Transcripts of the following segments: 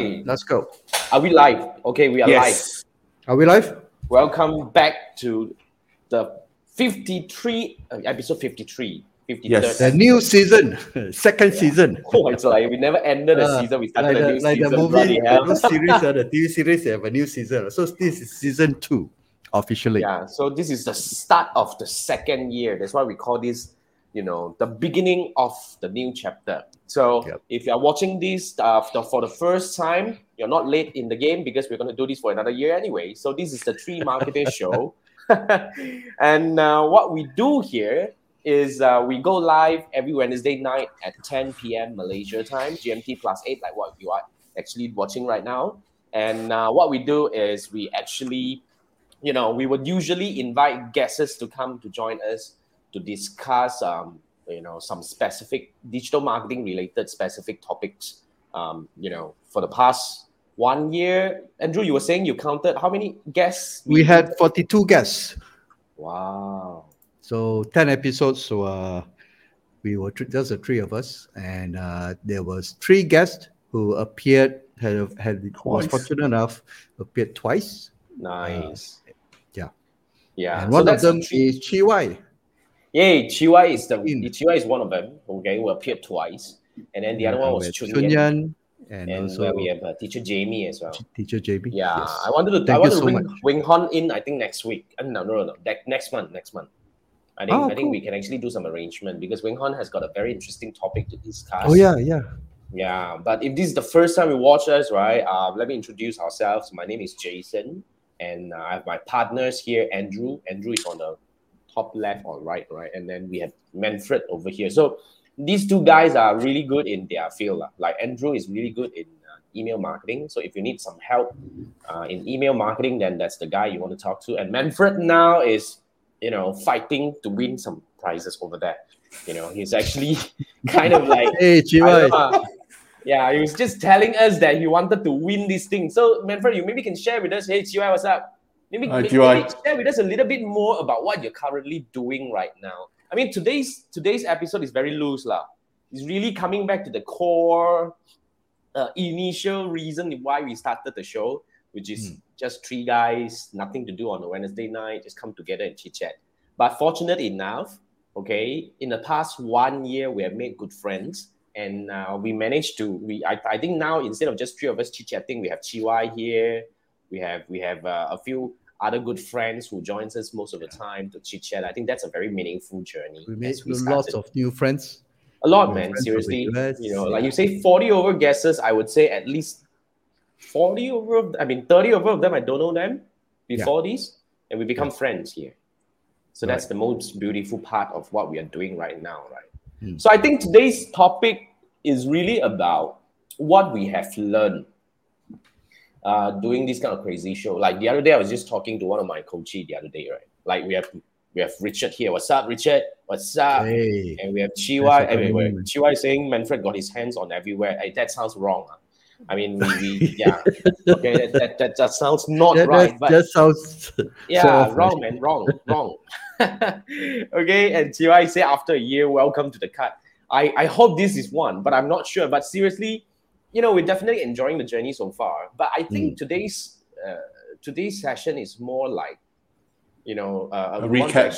Let's go. Are we live? Okay, we are Yes. live. Are we live? Welcome back to the 53 uh, episode 53. 53rd. Yes. The new season, second season. Oh, it's like we never ended a Uh, season. We like started the, a new like season. the movie, the series, uh, the TV series, they have a new season. So this is season two, officially. Yeah, so this is the start of the second year. That's why we call this, you know, the beginning of the new chapter. So Yep. if you are watching this uh, for the first time, you're not late in the game because we're going to do this for another year anyway. So this is the Three Marketer Show. and uh, what we do here is uh, we go live every Wednesday night at 10 p.m. Malaysia time, GMT plus 8, like what you are actually watching right now. And uh, what we do is we actually you know, we would usually invite guests to come to join us to discuss, um, you know, some specific digital marketing related specific topics. Um, you know, for the past one year, Andrew, you were saying you counted how many guests? We had 42 guests. Wow. So 10 episodes. So uh, we were th- just the three of us. And uh, there was three guests who appeared, had, had was fortunate enough, appeared twice. Nice. yeah. Yeah. and so one of that's them three- is Chiwai. Yay, Chiwai is the. Chiwai is one of them. Okay, who appeared twice, and then the other one was with Chun Chun Yan, Yan and, and also where we have uh, teacher Jamie as well. teacher JB. Yeah, Yes. I wanted to. I Thank you wanted to so bring much. Wing Hon in. I think next week. Uh, no, no, no, no. That next month. Next month. I think. Oh, I think we can actually do some arrangement because Wing Hon has got a very interesting topic to discuss. Oh, yeah, yeah. Yeah, but if this is the first time you watch us, right? Uh, let me introduce ourselves. My name is Jason, and uh, I have my partners here. Andrew. Andrew is on the top left or right, right, and then we have Manfred over here. So these two guys are really good in their field. Like Andrew is really good in uh, email marketing. So if you need some help uh, in email marketing, then that's the guy you want to talk to. And Manfred now is, you know, fighting to win some prizes over there. You know, he's actually kind of like Hey, I Chiwai. know, yeah, he was just telling us that he wanted to win this thing. So, Manfred, you maybe can share with us. Hey, Chiwai, what's up? Maybe, Hi, maybe, share with us a little bit more about what you're currently doing right now. I mean, today's today's episode is very loose, lah. It's really coming back to the core, uh, initial reason why we started the show, which is Hmm. just three guys, nothing to do on a Wednesday night, just come together and chit chat. But fortunate enough, okay, in the past one year, we have made good friends, and uh, we managed to. We I, I think now instead of just three of us chit chatting, we have Chiwai here. We have we have uh, a few other good friends who joins us most of the time to chit chat. I think that's a very meaningful journey. We made we lots of new friends. a lot, man. Seriously, you know, yeah. like you say, forty over guesses. I would say at least forty over. Of, I mean, thirty over of them. I don't know them before this, and we become friends here. So that's the most beautiful part of what we are doing right now, right? Hmm. So I think today's topic is really about what we have learned uh, doing this kind of crazy show. Like the other day, I was just talking to one of my coaches the other day, right? Like we have we have Richard here. What's up, Richard? What's up? Hey. And we have Chiwa. I mean, funny wait, moment. Chiwai saying Manfred got his hands on everywhere. Hey, that sounds wrong. ah. I mean, we, we yeah, okay, that, that, that, that sounds not That, right. that, But that sounds yeah, so wrong, man, wrong, wrong. okay, and Chiwai say after a year, welcome to the cut. I, I hope this is one, but I'm not sure. But seriously, you know, we're definitely enjoying the journey so far. But I think Mm. today's uh, today's session is more like, you know, uh, A recap.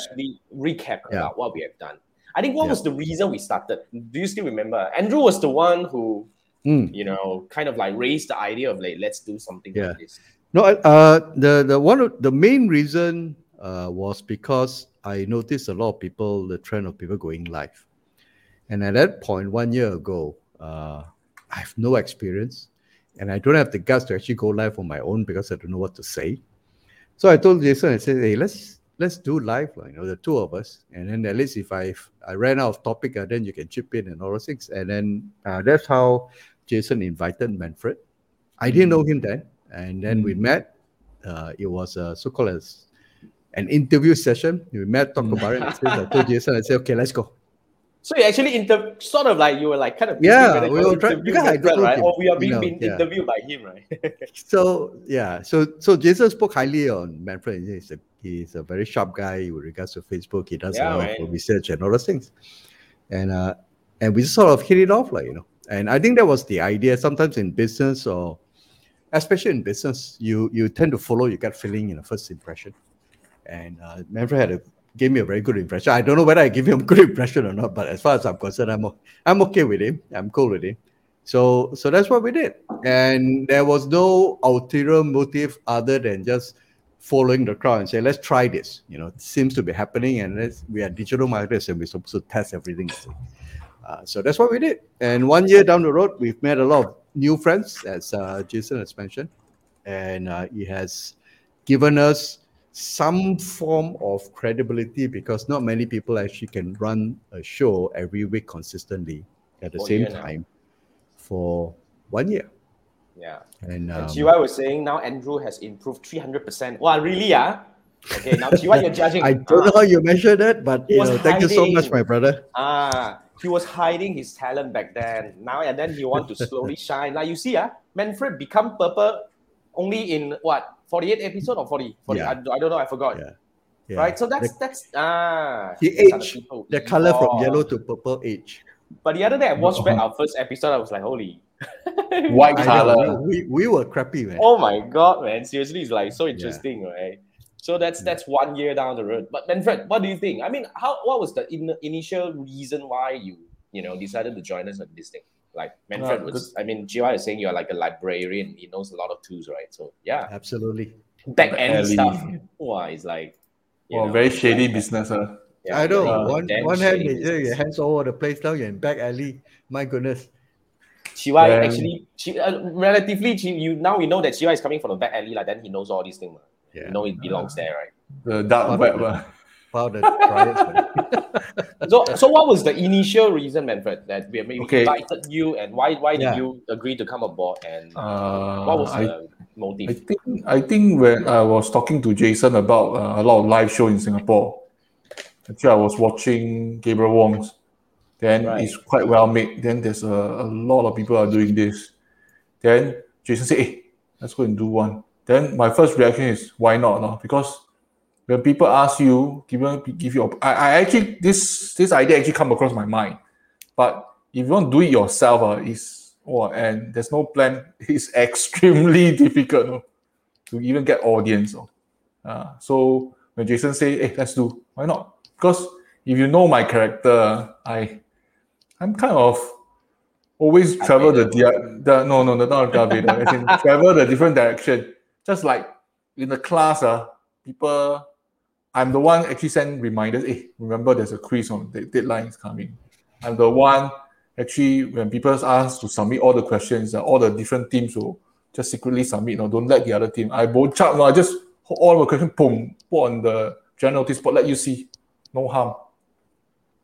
recap Yeah. about what we have done. I think what Yeah. was the reason we started? Do you still remember? Andrew was the one who, Mm. you know, kind of like raised the idea of like, let's do something Yeah. like this. No, uh, the the one of the main reason uh, was because I noticed a lot of people, the trend of people going live, and at that point, one year ago, uh, I have no experience, and I don't have the guts to actually go live on my own because I don't know what to say. So I told Jason, I said, "Hey, let's let's do live, you know, the two of us, and then at least if I if I ran out of topic, uh, then you can chip in and all those things, and then uh, that's how Jason invited Manfred. I didn't know him then, and then we met. Uh, it was a so-called as an interview session. We met, talked about it. I told Jason, I said, "Okay, let's go." So you actually inter sort of like you were like kind of Yeah, we you were want try- to interview because I know right? him, Or we are being, know, being yeah. interviewed by him, right? So yeah, so so Jason spoke highly on Manfred. He's a he's a very sharp guy with regards to Facebook. He does Yeah, a lot of research and all those things, and uh, and we just sort of hit it off, like you know. And I think that was the idea. Sometimes in business or especially in business, you you tend to follow your gut feeling in the first impression. And uh, Manfred had a gave me a very good impression. I don't know whether I give him a good impression or not, but as far as I'm concerned, I'm I'm okay with him. I'm cool with him. So so that's what we did, and there was no ulterior motive other than just following the crowd and say, let's try this. You know, it seems to be happening, and we are digital marketers and we're supposed to test everything. Uh, so that's what we did. And one year down the road, we've met a lot of new friends, as uh, Jason has mentioned, and uh, he has given us some form of credibility because not many people actually can run a show every week consistently at the same time for one year. Yeah. And, um, and Chiwa was saying now Andrew has improved 300%. Wow, really? Yeah. Okay, now Chiwa, you're judging. I don't know how you measure that, but you know, thank you so much, my brother. Ah, he was hiding his talent back then. Now and then he want to slowly shine. Like you see, ah, Manfred become purple only in what 48 episode or 40? 40 yeah. I, I, don't know, I forgot. Yeah. yeah. Right. So that's the, that's ah the age, the color oh. from yellow to purple age. But the other day I watched back our first episode, I was like, holy white color. We, we were crappy, man. Oh my god, man. Seriously, it's like so interesting, yeah. right? So that's that's one year down the road. But Manfred, what do you think? I mean, how what was the in, initial reason why you you know decided to join us on this thing? Like Manfred uh, was, I mean, GY is saying you're like a librarian. He knows a lot of tools, right? So yeah, absolutely. Back end stuff. Wow, it's like, well, know, very shady like, business, huh? Yeah, I know. Uh, one one hand, your hands all over the place now. You're in back alley. My goodness. Chiwa yeah. actually, she, uh, relatively, she, you now we know that Chiwa is coming from the back alley, like then he knows all these things. Yeah. You know it belongs there, right? The dark web. Uh. Powder so, so what was the initial reason, Manfred, that we maybe okay. invited you, and why why did you agree to come aboard, and uh, what was the I, motive? I think I think when I was talking to Jason about uh, a lot of live show in Singapore, actually I was watching Gabriel Wong's then right. it's quite well made. Then there's a, a lot of people are doing this. Then Jason said, hey, let's go and do one. Then my first reaction is, why not? No? Because when people ask you, give, give you, I, I actually, this this idea actually come across my mind. But if you want to do it yourself, uh, it's, oh, and there's no plan, it's extremely difficult no? to even get audience. No? Uh, so when Jason say, hey, let's do, why not? Because if you know my character, I I'm kind of always travel the, the, the no no no not Darth Vader. I can travel the different direction. Just like in the class, uh, people I'm the one actually send reminders. Hey, remember there's a quiz on the deadline is coming. I'm the one actually when people ask to submit all the questions, uh, all the different teams will just secretly submit. No, don't let the other team. I both chat. No, I just all the questions, boom, put on the general notice board. Let you see, no harm.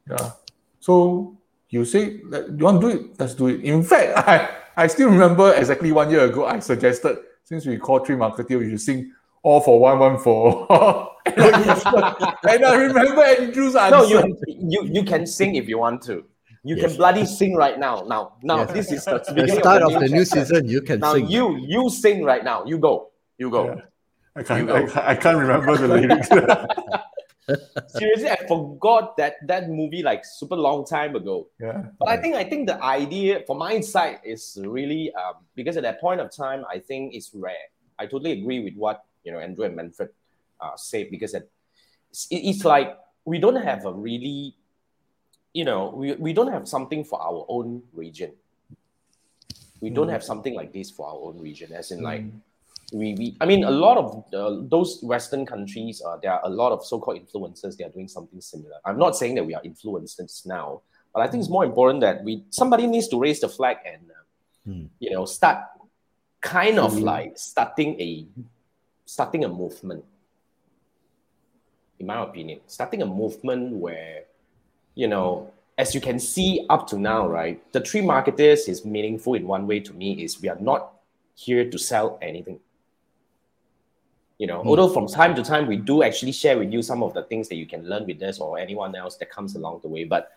Yeah. So you say you want to do it, let's do it. In fact, I, I still remember exactly one year ago, I suggested since we call Tree Marketer, we should sing all for one, one for. and I remember Andrew's answer. No, you, you you can sing if you want to. You yes. can bloody sing right now. Now, now yes. this is the, the start of the, of the new season. You can now sing. you you sing right now. You go. You go. Yeah. I can't. I, I, can't remember the lyrics. Seriously, I forgot that that movie like super long time ago. Yeah. But yeah. I think I think the idea for my side is really um, because at that point of time I think it's rare. I totally agree with what you know Andrew and Manfred uh, say because it, it's like we don't have a really you know we, we don't have something for our own region. We mm. don't have something like this for our own region, as in mm. like we, we I mean, a lot of uh, those Western countries, uh, there are a lot of so-called influencers. They are doing something similar. I'm not saying that we are influencers now, but I think it's more important that we somebody needs to raise the flag and uh, hmm. you know start kind of like starting a starting a movement. In my opinion, starting a movement where you know as you can see up to now, right, the tree marketers is meaningful in one way to me is we are not here to sell anything. You know, mm. although from time to time we do actually share with you some of the things that you can learn with us or anyone else that comes along the way, but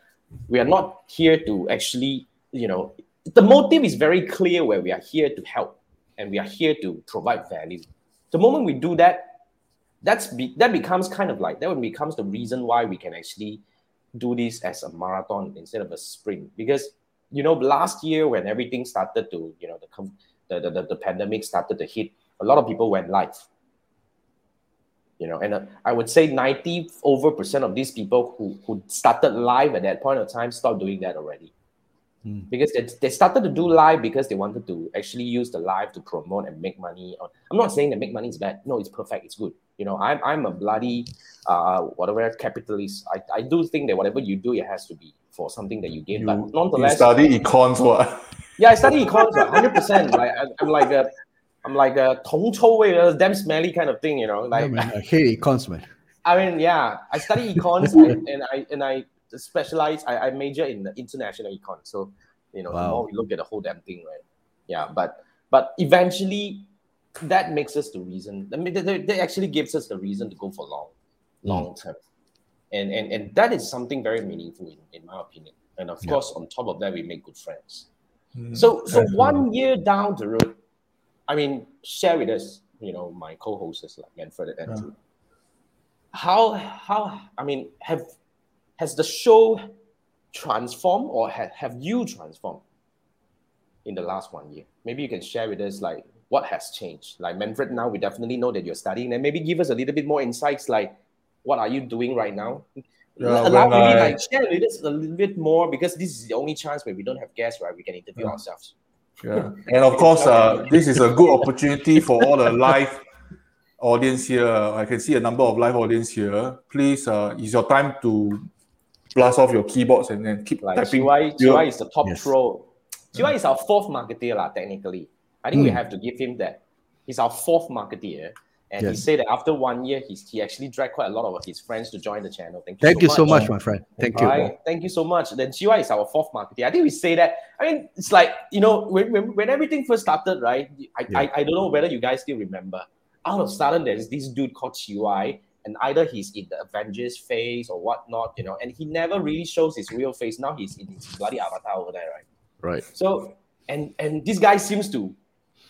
we are not here to actually, you know, the motive is very clear where we are here to help and we are here to provide value. The moment we do that, that's be, that becomes kind of like that becomes the reason why we can actually do this as a marathon instead of a sprint because you know last year when everything started to you know the the, the, the, pandemic started to hit, a lot of people went live. You know, and uh, I would say 90 over percent of these people who, who started live at that point of time stopped doing that already. Mm. Because they, they started to do live because they wanted to actually use the live to promote and make money. I'm not saying that make money is bad. No, it's perfect. It's good. You know, I'm, I'm a bloody uh, whatever capitalist. I, I do think that whatever you do, it has to be for something that you gain. You, but nonetheless, you study econs, what? Yeah, I study econs, hundred percent. Like I, am like a, I'm like a tong chou damn smelly kind of thing, you know. Like yeah, man, I hate econs, man. I mean, yeah, I study econs and, and I and I specialize. I, I major in the international econ. So, you know, wow. the more we look at the whole damn thing, right? Yeah, but but eventually, that makes us the reason. I mean, that actually gives us the reason to go for long, mm. long term, and and and that is something very meaningful in, in my opinion. And of yeah. course, on top of that, we make good friends. Mm. So so one year down the road, I mean, share with us, you know, my co-hosts like Manfred and Andrew. Yeah. How how I mean, have has the show transformed or have, have you transformed in the last one year? Maybe you can share with us like what has changed. Like Manfred, now we definitely know that you're studying, and maybe give us a little bit more insights. Like, what are you doing right now? Yeah, Allow me I... like share with us a little bit more because this is the only chance where we don't have guests, right? We can interview yeah. ourselves. Yeah, and of course, uh, this is a good opportunity for all the live audience here. I can see a number of live audience here. Please, uh, it's your time to blast off your keyboards and then keep like typing. GY, GY is the top yes. pro. GY is our fourth marketeer, la, technically. I think mm. we have to give him that. He's our fourth marketeer. And yes. he said that after one year, he's, he actually dragged quite a lot of his friends to join the channel. Thank you, Thank so, you much. so much, my friend. Thank you. Right? Thank you so much. Then GY is our fourth marketer. I think we say that. I mean, it's like, you know, when, when, when everything first started, right? I, yeah. I, I don't know whether you guys still remember. Out of sudden, there's this dude called GY, and either he's in the Avengers phase or whatnot, you know, and he never really shows his real face. Now he's in his bloody avatar over there, right? Right. So, and and this guy seems to,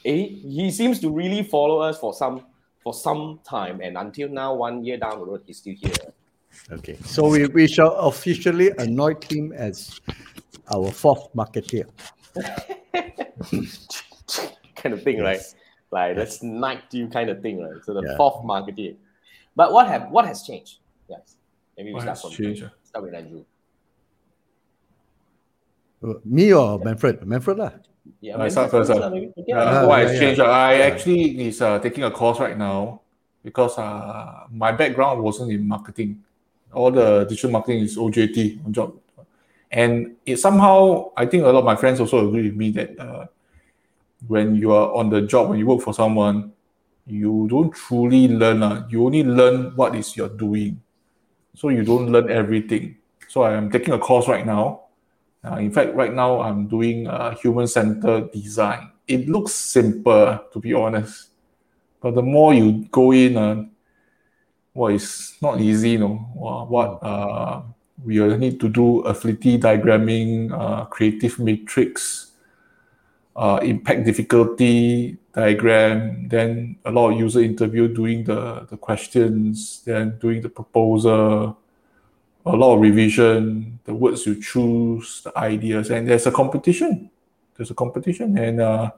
eh, he seems to really follow us for some for some time, and until now, one year down the road, he's still here. Okay, so we, we shall officially anoint him as our fourth marketeer. kind of thing, yes. right? Like let's knight you kind of thing, right? So the yeah. fourth marketeer. But what have what has changed? Yes, maybe we what start from changed? start with Andrew. Uh, me or Manfred? Manfred lah. Yeah, I start first. Uh, yeah, what has changed? I actually is uh, taking a course right now because uh, my background wasn't in marketing. All the digital marketing is OJT on job, and it somehow I think a lot of my friends also agree with me that uh, when you are on the job, when you work for someone, you don't truly learn. Uh, you only learn what is you're doing, so you don't learn everything. So I am taking a course right now uh, in fact, right now I'm doing uh, human-centered design. It looks simple, to be honest, but the more you go in, uh, well, it's not easy, you know. What uh, we need to do affinity diagramming, uh, creative matrix, uh, impact difficulty diagram, then a lot of user interview doing the, the questions, then doing the proposal, a lot of revision, the words you choose, the ideas, and there's a competition. There's a competition, and uh,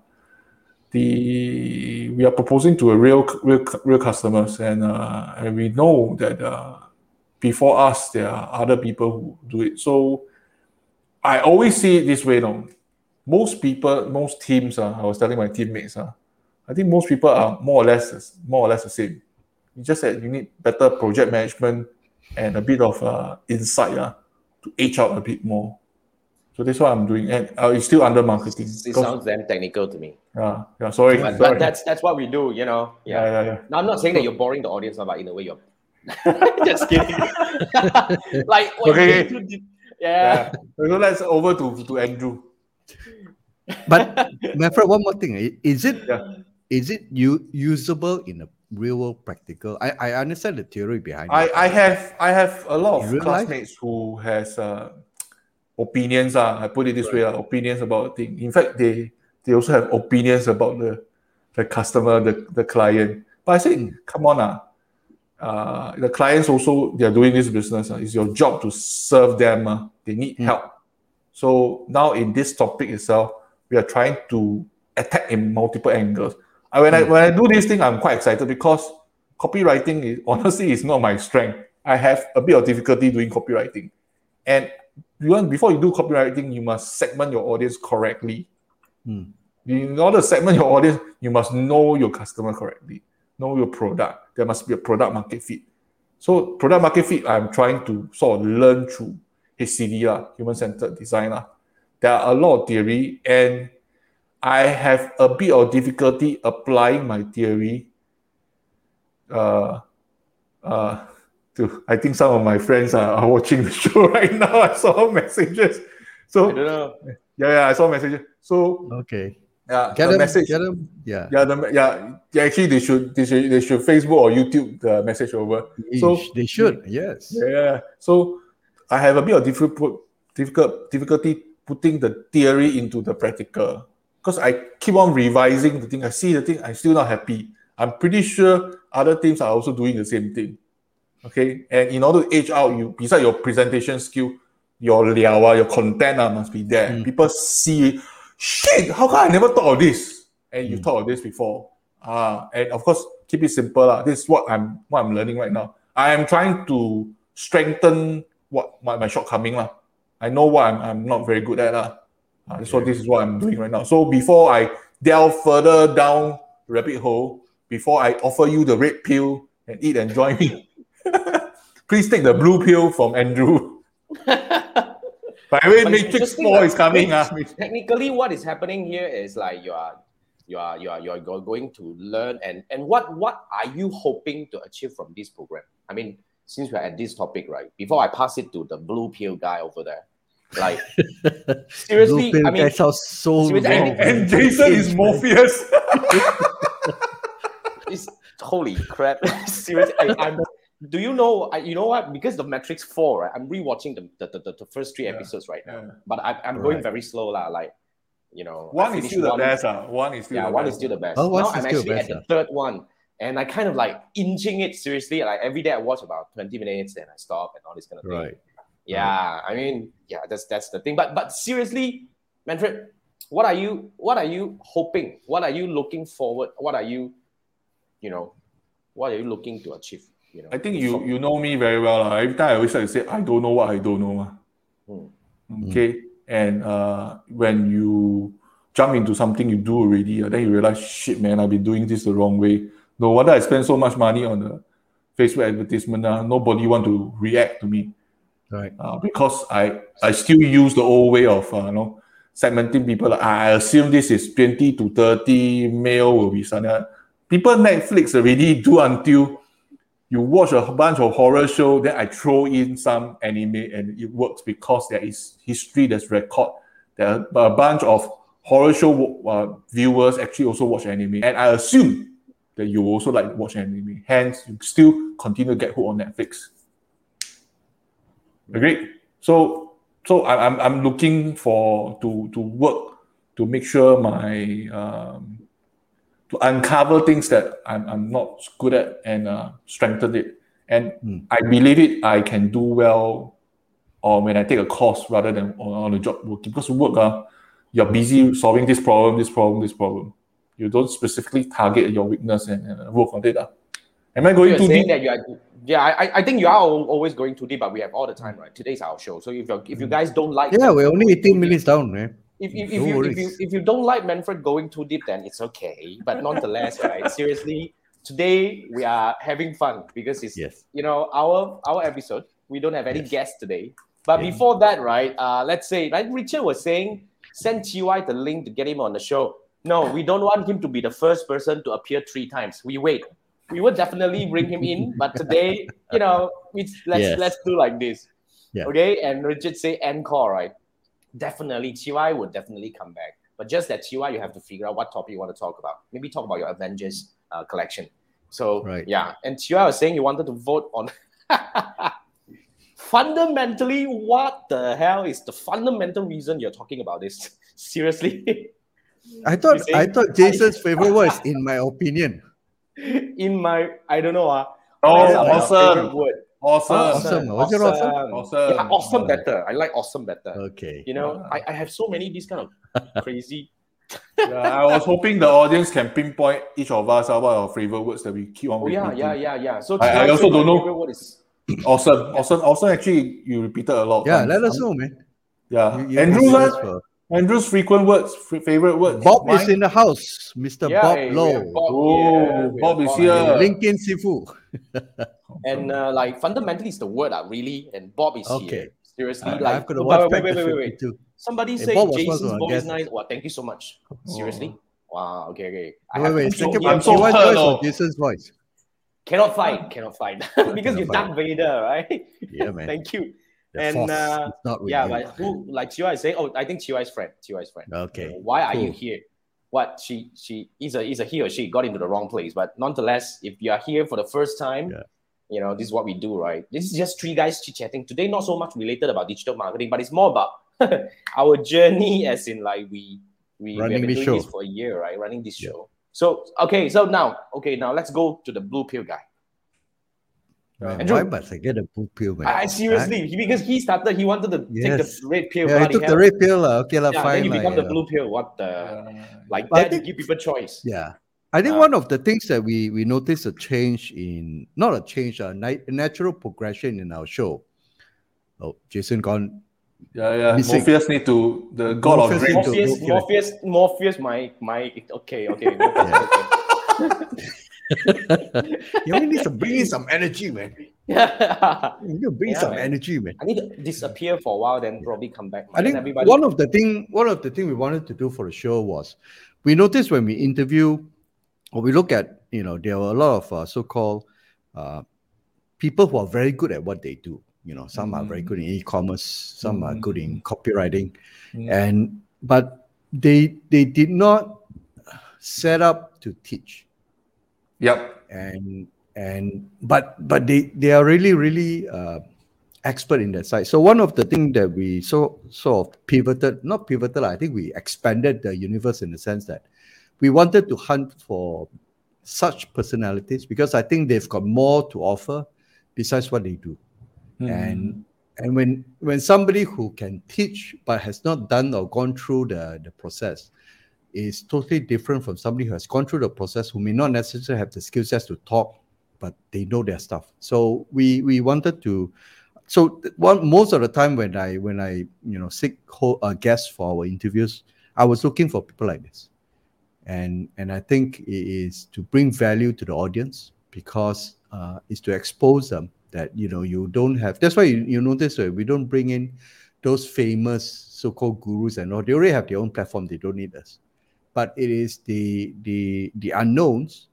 the we are proposing to a real real, real customers, and uh, and we know that uh, before us there are other people who do it. So I always see it this way, though. Most people, most teams, uh, I was telling my teammates, uh, I think most people are more or less more or less the same. You just said you need better project management and a bit of uh, insight uh, to age out a bit more. So that's what I'm doing, and uh, it's still under marketing. It sounds damn technical to me. Yeah, yeah. Sorry, but, sorry. but that's that's what we do, you know. Yeah, yeah, yeah. yeah. Now I'm not saying that you're boring the audience, but in a way you're. Just kidding. like okay. yeah. yeah. So let's over to to Andrew. But Manfred, one more thing. Is it yeah. Is it u- usable in a real world practical. I, I understand the theory behind I, it. I have I have a lot of classmates life? who has uh, opinions. Uh, I put it this right. way, uh, opinions about thing. In fact, they they also have opinions about the the customer, the, the client. But I say, mm. come on, uh, uh, the clients also they are doing this business. Uh, it's your job to serve them. Uh, they need mm. help. So now in this topic itself, we are trying to attack in multiple angles. I, when I when I do this thing, I'm quite excited because copywriting is honestly is not my strength. I have a bit of difficulty doing copywriting, and you want before you do copywriting, you must segment your audience correctly. Hmm. In order to segment your audience, you must know your customer correctly, know your product. There must be a product market fit. So product market fit, I'm trying to sort of learn through HCD, human centered design. There are a lot of theory, and I have a bit of difficulty applying my theory. Uh, uh, to I think some of my friends are, are watching the show right now. I saw messages. So I don't know. yeah, yeah, I saw messages. So Okay. yeah, Get the them. message. Get them. Yeah. Yeah, the, yeah, yeah. Actually, they should, they should, they should Facebook or YouTube the message over. So they should. Yes. yeah. So I have a bit of difficult, difficult difficulty putting the theory into the practical because I keep on revising the thing. I see the thing. I'm still not happy. I'm pretty sure other teams are also doing the same thing. Okay, and in order to age out, you beside your presentation skill, your liao, ah, your content ah, must be there. Mm. People see, shit, how come I never thought of this? And you Mm. thought of this before. Ah, and of course, keep it simple. lah. This is what I'm what I'm learning right now. I am trying to strengthen what my, my shortcoming. lah. I know what I'm, I'm not very good at. lah. Ah, so this is what I'm doing right now. So before I delve further down the rabbit hole, before I offer you the red pill and eat and join me, please take the blue pill from Andrew. By the way, Matrix 4 that- is coming. ah. Technically, what is happening here is like you are you are you are you are going to learn and and what what are you hoping to achieve from this program? I mean, since we're at this topic, right? Before I pass it to the blue pill guy over there, like seriously, Blue pill I mean, guy sounds so wrong. and- And Jason is Morpheus. it's holy crap. seriously, I, I'm. Do you know? I, you know what? Because the Matrix Four, right? I'm rewatching the the, the, the first three Yeah, episodes right now, yeah. but I, I'm going Right. very slow, lah. Like, you know, One is finished still the best. ah. One is still Yeah, the one best. is still the best. Oh, one's now I'm actually best, at the third one, and I kind of like inching it seriously. Like every day I watch about twenty minutes, then I stop and all this kind of thing. Yeah, I mean, yeah, that's that's the thing. But but seriously, Manfred, what are you what are you hoping? What are you looking forward? What are you, you know, what are you looking to achieve? You know, I think you you know me very well. lah. Every time I always like to say, I don't know what I don't know. ah. Hmm. Okay. And uh, when you jump into something you do already, uh, then you realize, shit, man, I've been doing this the wrong way. No wonder I spend so much money on the Facebook advertisement. Uh, nobody want to react to me Right. uh, because I I still use the old way of uh, you know segmenting people. I assume this is twenty to thirty male will be something. People Netflix already do until you watch a bunch of horror show, then I throw in some anime and it works because there is history that's record. There are a bunch of horror show uh, viewers actually also watch anime, and I assume that you also like watch anime. Hence, you still continue to get hooked on Netflix. Agreed. So, so I- I'm I'm looking for to to work to make sure my um, to uncover things that I'm, I'm not good at and uh, strengthen it. And Hmm. I believe it, I can do well or when I take a course rather than on, on the job working. Because work, uh, you're busy solving this problem, this problem, this problem. You don't specifically target your weakness and, and work on it. Uh. Am I going too saying deep? that you are, yeah, I, I think you are always going too deep, but we have all the time, right? Today's our show, so if you if you guys don't like, Yeah, we're only 18 minutes down, man. If, if, No you, if, you, if you don't like Manfred going too deep, then it's okay. But nonetheless, right? Seriously, today we are having fun because it's Yes. you know our our episode. We don't have any Yes. guests today. But Yeah. before that, right? Uh, let's say like Richard was saying, send TY the link to get him on the show. No, we don't want him to be the first person to appear three times. We wait. We would definitely bring him in, but today, you know, let's Yes. let's do like this. Yeah. Okay, and Richard say encore, right? Definitely, TY would definitely come back. But just that TY, you have to figure out what topic you want to talk about. Maybe talk about your Avengers uh, collection. So Right. yeah, and TY was saying you wanted to vote on. Fundamentally, what the hell is the fundamental reason you're talking about this? Seriously, I thought I thought Jason's favorite was in my opinion. In my I don't know ah. Oh, what is awesome. word? Awesome. Awesome. Was it awesome? Awesome. Yeah, awesome better. I like awesome better. Okay. You know, Ah. I, I have so many these kind of crazy yeah, I was hoping the audience can pinpoint each of us uh, what our favorite words that we keep on Oh yeah, repeating. yeah, yeah, yeah. So I- I also don't know. favorite word is Awesome, awesome, awesome. Actually, you repeated a lot. Yeah, times. let us know, man. Yeah, You- you Andrew, can uh, search for- Andrew's frequent words, f- favorite words. Bob Mine? is in the house, Mr. yeah, Bob we Lowe. Bob Oh, here, Bob is here. here. Lincoln Sifu. And uh, like fundamentally, it's the word, uh, really. And Bob is Okay. here. Seriously, I- like I've got to oh, watch wait, back wait, wait, wait, wait. Somebody Hey, say Bob Jason's one of our voice is nice. Wow, thank you so much. Seriously. Wow. Okay. Okay. I Wait, have wait, second here. I'm one. so Tiwai's hurt, voice oh. or Jason's voice? Cannot fight. Cannot fight because Cannot you're fight. Darth Vader, right? Yeah, man. Thank you. And, uh, Yeah, you. but who like Chiwa is saying? Oh, I think Chiwa is friend. Chiwa is friend. Okay. Why are you here? What she she is a is a he or she got into the wrong place. But nonetheless, if you are here for the first time, Yeah. you know this is what we do, right? This is just three guys chit chatting today. Not so much related about digital marketing, but it's more about our journey, as in like we we, we have Running been this doing show. this for a year, right? Running this Yeah. show. So okay, so now okay, now let's go to the blue pill guy. Man, Andrew. why must I get a blue pill, man? I seriously he- because he started, he wanted to take the red pill. Yeah, I bloody took the red pill. lah. Okay, lah, Yeah, fine. then you become you the blue pill. What the Uh, like But I that? You think- give people choice. Yeah. I think Uh, one of the things that we we noticed a change in not a change, a ni- natural progression in our show. Oh, Jason gone. yeah, yeah. Missing. Morpheus need to the god of Morpheus drink. need Morpheus. Morpheus, Morpheus, my, my, okay, okay. Morpheus, You only need to bring in some energy, man. okay. You need to bring Yeah, some man. energy, man. I need to disappear for a while, then probably come back. I think everybody, one of the thing one of the thing we wanted to do for the show was we noticed when we interview or we look at you know there were a lot of uh, so-called uh, people who are very good at what they do you know some are very Mhm. good in e-commerce some are good in copywriting Mm. and but they they did not set up to teach Yep. and and but but they they are really really uh, expert in that side. So one of the things that we so sort of pivoted, not pivoted, I think we expanded the universe in the sense that we wanted to hunt for such personalities because I think they've got more to offer besides what they do. Mm. And and when when somebody who can teach but has not done or gone through the, the process is totally different from somebody who has gone through the process who may not necessarily have the skill sets to talk, but they know their stuff. So we we wanted to so one most of the time when I when I you know seek ho- uh, guests for our interviews, I was looking for people like this, and and I think it is to bring value to the audience because uh, it's to expose them that you know you don't have. That's why you, you notice that we don't bring in those famous so-called gurus and all. They already have their own platform. They don't need us. But it is the the the unknowns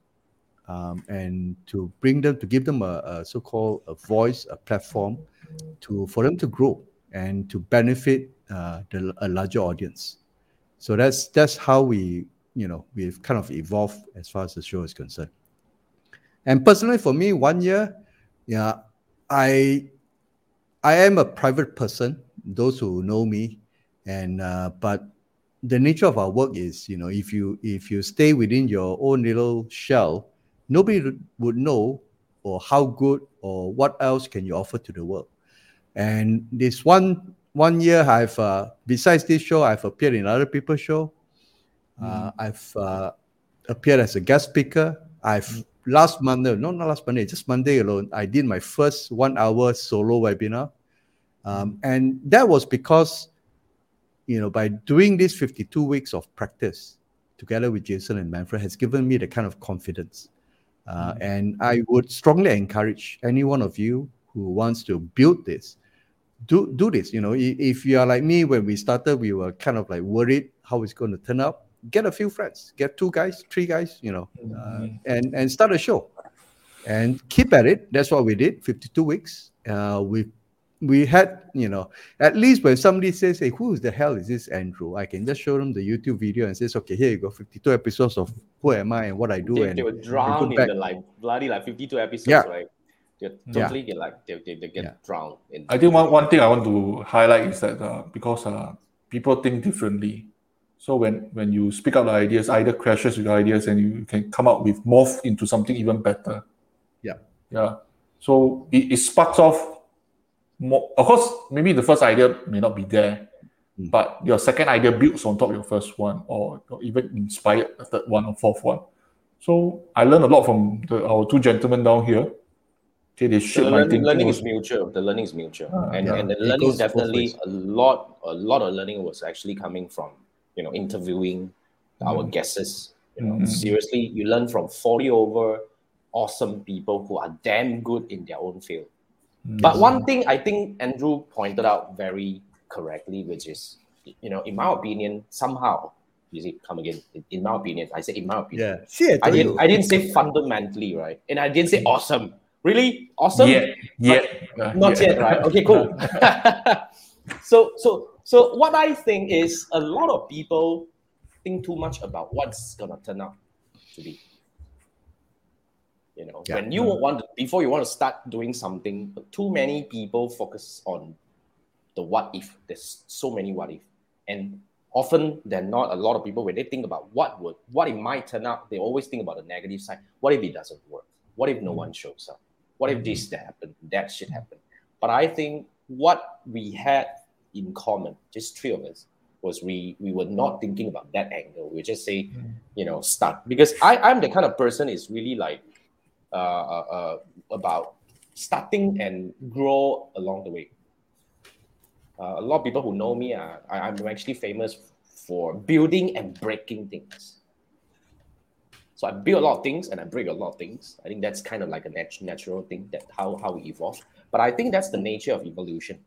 um, and to bring them to give them a, a so-called a voice, a platform, to for them to grow and to benefit uh, the, a larger audience. So that's that's how we you know we've kind of evolved as far as the show is concerned. And personally, for me, one year, yeah, I I am a private person. Those who know me, and uh, but the nature of our work is, you know, if you if you stay within your own little shell, nobody would- know or how good or what else can you offer to the world. And this one one year, I've uh, besides this show, I've appeared in other people's show. Uh, I've uh, appeared as a guest speaker. I've last Monday, no, not last Monday, just Monday alone, I did my first one hour solo webinar. Um, and that was because, you know, by doing these 52 weeks of practice together with Jason and Manfred has given me the kind of confidence. Uh, And I would strongly encourage any one of you who wants to build this, do do this. You know, if you are like me, when we started, we were kind of like worried how it's going to turn out. Get a few friends, get two guys, three guys, you know, uh, and and start a show, and keep at it. That's what we did. Fifty-two weeks. Uh, we we had, you know, at least when somebody says, "Hey, who the hell is this Andrew?" I can just show them the YouTube video and says, "Okay, here you go, fifty-two episodes of who am I and what I do." they, and they would drown in back. the like bloody like 52 episodes, Yeah. right? They Yeah. totally get like they, they, they get Yeah. drowned in. I think one, one thing I want to highlight is that uh, because uh, people think differently. So when, when you speak out the ideas, either crashes with your ideas and you can come up with morph into something even better. Yeah. Yeah. So it, it sparks off more of course, maybe the first idea may not be there, mm. but your second idea builds on top of your first one, or, or even inspired a third one or fourth one. So I learned a lot from the, our two gentlemen down here. Okay, they the learning, learning is mutual. The learning is mutual, ah, and, yeah. and the learning is definitely a lot. A lot of learning was actually coming from you know interviewing mm. our guests. You know, mm. seriously, you learn from forty over awesome people who are damn good in their own field. But one thing I think Andrew pointed out very correctly, which is, you know, in my opinion, somehow you see, come again. In, in, my opinion, I say in my opinion. Yeah. See, I, I didn't. I didn't say fundamentally, right? And I didn't say awesome. Really awesome? Yeah. Yeah. Not yeah. yet, right? Okay, cool. so, so, so what I think is a lot of people think too much about what's gonna turn out to be. You know, yeah. when you mm-hmm. want to, before you want to start doing something, too many people focus on the what if. There's so many what if, and often than not, a lot of people when they think about what would, what it might turn out, they always think about the negative side. What if it doesn't work? What if no mm-hmm. one shows up? What if this mm-hmm. that happen? That should happen. But I think what we had in common, just three of us, was we we were not thinking about that angle. We just say, mm-hmm. you know, start because I I'm the kind of person is really like about starting and grow along the way. Uh, a lot of people who know me, uh, I, I'm actually famous for building and breaking things. So I build a lot of things and I break a lot of things. I think that's kind of like a nat- natural thing that how, how we evolve. But I think that's the nature of evolution.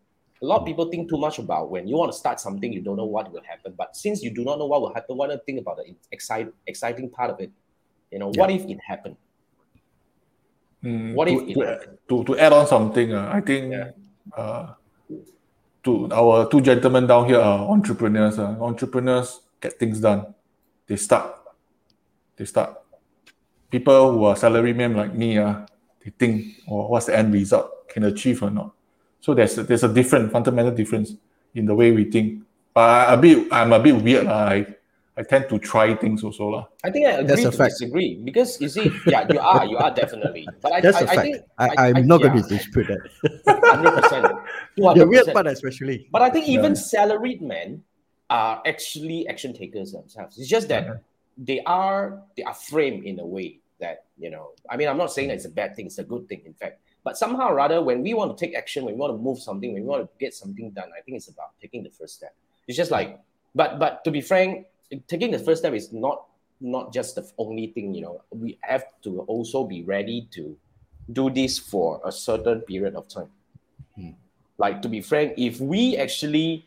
A lot of people think too much about when you want to start something, you don't know what will happen. But since you do not know what will happen, why not think about the excite, exciting part of it? You know, yeah. what if it happened? Mm, what if to, to, to, add on something? Uh, I think yeah. uh, to our two gentlemen down here are entrepreneurs. Uh, entrepreneurs get things done. They start. They start. People who are salarymen like me, uh, they think, oh, what's the end result? Can achieve or not? So there's a, there's a different fundamental difference in the way we think. But a bit, I'm a bit weird. Uh, I I tend to try things also. La. I think I agree That's a to fact. disagree because you see, yeah, you are, you are definitely. But I, That's I, a fact. I, am not yeah. going to dispute that. 100%. 200%. The weird part, especially. But I think even yeah. salaried men are actually action takers themselves. It's just that uh-huh. they are they are framed in a way that you know. I mean, I'm not saying that it's a bad thing; it's a good thing, in fact. But somehow, rather, when we want to take action, when we want to move something, when we want to get something done, I think it's about taking the first step. It's just like, but but to be frank, taking the first step is not not just the only thing you know we have to also be ready to do this for a certain period of time hmm. like to be frank if we actually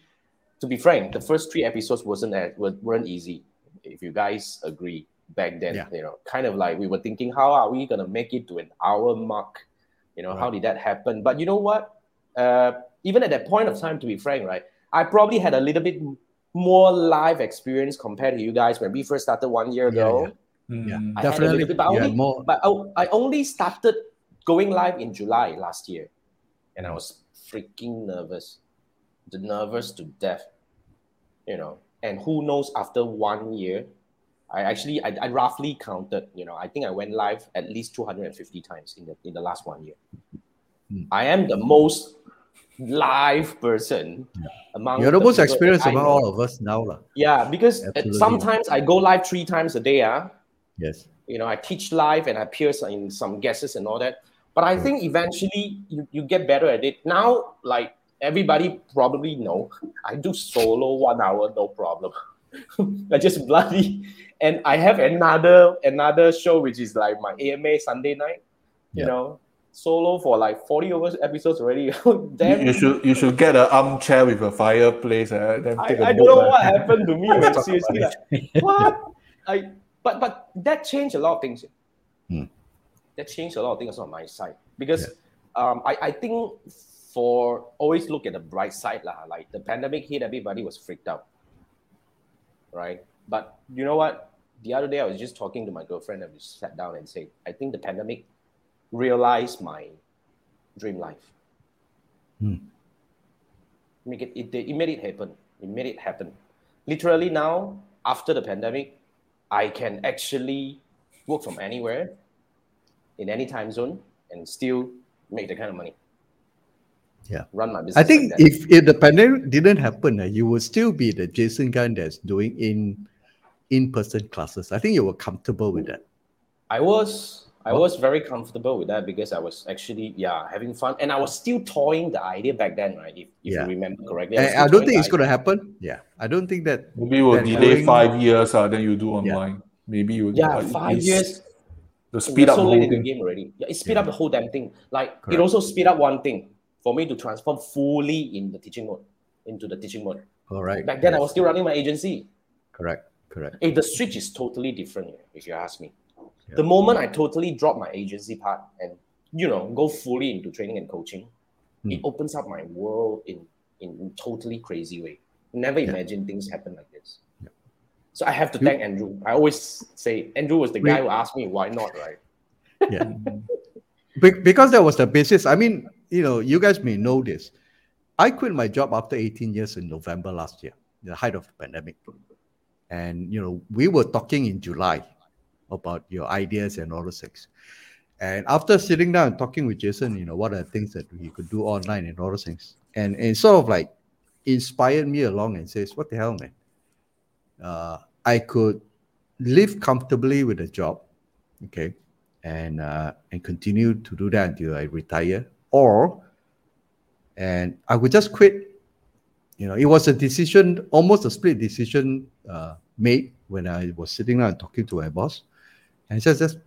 to be frank the first three episodes wasn't as, weren't easy if you guys agree back then yeah. you know kind of like we were thinking how are we going to make it to an hour mark you know right. how did that happen but you know what uh, even at that point of time to be frank right i probably had a little bit more live experience compared to you guys when we first started one year ago. Yeah, yeah. Mm, definitely. Bit, but, only, yeah, more... but I, I only started going live in July last year, and I was freaking nervous, the nervous to death, you know. And who knows? After one year, I actually I, I roughly counted. You know, I think I went live at least two hundred and fifty times in the in the last one year. Hmm. I am the most live person yeah. among you're the, most experienced among all of us now la. yeah because sometimes i go live three times a day uh, yes. You know i teach live and i appear in some guesses and all that. But i think eventually you, you get better at it. Now like everybody probably know. I do solo one hour no problem. I just bloody and i have another another show which is like my ama sunday night you yeah. know solo for like 40 over episodes already. Damn. You should you should get an armchair with a fireplace. Uh, then I, I don't know what happened to me when seriously like, what? I but but that changed a lot of things. Hmm. That changed a lot of things on my side because yeah. um, I, I think for always look at the bright side lah. Like the pandemic hit, everybody was freaked out, right? But you know what? The other day I was just talking to my girlfriend and we sat down and said, I think the pandemic realize my dream life. Hmm. Make it, it, it made it happen. It made it happen. Literally now, after the pandemic, I can actually work from anywhere in any time zone and still make the kind of money. Yeah. Run my business. I think like if, if the pandemic didn't happen, uh, you would still be the Jason Gunn that's doing in in-person classes. I think you were comfortable with that. I was I was very comfortable with that because I was actually yeah having fun and I was still toying the idea back then, right? If, if Yeah. you remember correctly. I, I don't think the it's going to happen. Yeah, I don't think that. Maybe we'll delay doing- five years, uh, then you do online. Maybe you Yeah, uh, five years. The speed We're up so the late whole in the thing. game already. Yeah, it speed Yeah. up the whole damn thing. Like Correct. it also speed up one thing for me to transform fully in the teaching mode, into the teaching mode. All right. Back then I was still running my agency. correct. Correct. Eh, the switch is totally different if you ask me. Yeah. The moment I totally drop my agency part and you know go fully into training and coaching, it Hmm. opens up my world in in totally crazy way. Never Yeah. imagined things happen like this. Yeah. So I have to You- thank Andrew. I always say Andrew was the guy who asked me why not, right? Yeah. Be- because that was the basis. I mean, you know, you guys may know this. I quit my job after 18 years in November last year, the height of the pandemic. And, you know, we were talking in July about your ideas and all those things. And after sitting down and talking with Jason, you know, what are the things that we could do online and all those things. And, and it sort of like inspired me along and says, what the hell, man? Uh, I could live comfortably with a job, okay, and uh, and continue to do that until I retire, or and I would just quit. You know, it was a decision, almost a split decision uh, made when I was sitting down and talking to my boss, and just just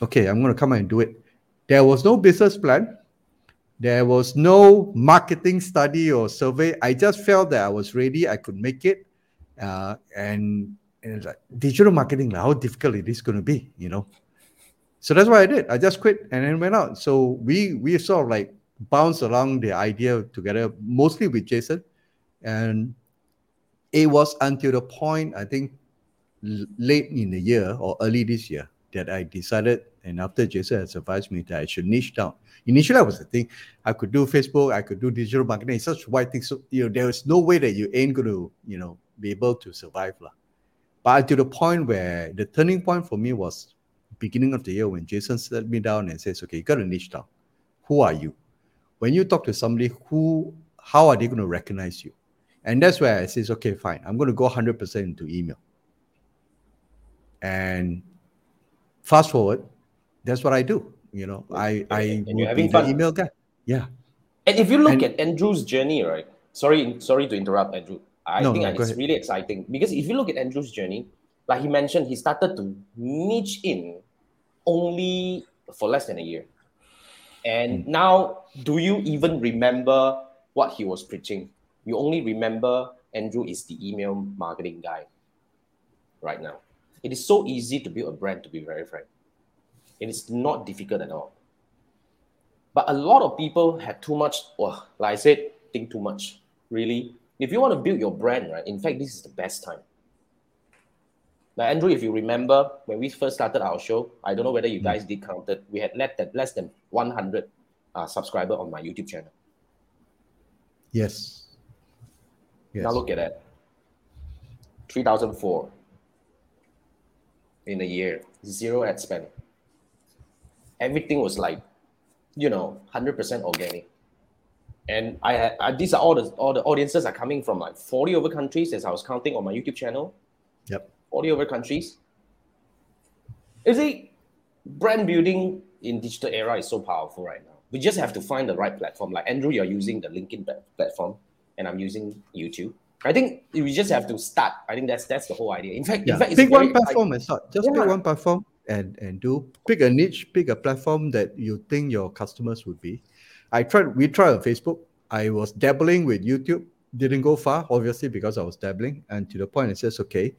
okay, I'm going to come and do it. There was no business plan. There was no marketing study or survey. I just felt that I was ready. I could make it, uh, and and like digital marketing, how difficult it is going to be, you know. So that's what I did. I just quit and then went out. So we we sort of like bounced along the idea together, mostly with Jason, and it was until the point I think late in the year or early this year that I decided, and after Jason has advised me that I should niche down. Initially, I was thinking I could do Facebook, I could do digital marketing. Such wide thing. So you know, there is no way that you ain't going to you know be able to survive, lah. But to the point where the turning point for me was beginning of the year when Jason sat me down and says, "Okay, you got to niche down. Who are you? When you talk to somebody, who, how are they going to recognize you?" And that's where I says, "Okay, fine. I'm going to go 100% into email." And fast forward, that's what I do. You know, I I And having fun. email guy. Yeah. And if you look And- at Andrew's journey, right? Sorry, sorry to interrupt, Andrew. I No, think no, it's really exciting because if you look at Andrew's journey, like he mentioned, he started to niche in only for less than a year. And Hmm. now, do you even remember what he was preaching? You only remember Andrew is the email marketing guy right now. It is so easy to build a brand, to be very frank. It is not difficult at all. But a lot of people had too much, well, like I said, think too much. Really. If you want to build your brand, right? In fact, this is the best time. Now, Andrew, if you remember when we first started our show, I don't know whether you guys did count it. We had less than less than 100 uh, subscriber on my YouTube channel. Yes. Yes. Now look at that. 3004 in a year, zero ad spend. Everything was like, you know, 100% organic. And I I, these are all the all the audiences are coming from like 40 over countries as I was counting on my YouTube channel. Yep. 40 over countries. You see, brand building in digital era is so powerful right now. We just have to find the right platform. Like Andrew, you're using the LinkedIn platform, and I'm using YouTube. I think we just have to start. I think that's that's the whole idea. In fact, Yeah. in fact, it's pick very one platform and start. Just Yeah. pick one platform and and do pick a niche, pick a platform that you think your customers would be. I tried. We tried on Facebook. I was dabbling with YouTube. Didn't go far, obviously, because I was dabbling. And to the point, it says, okay,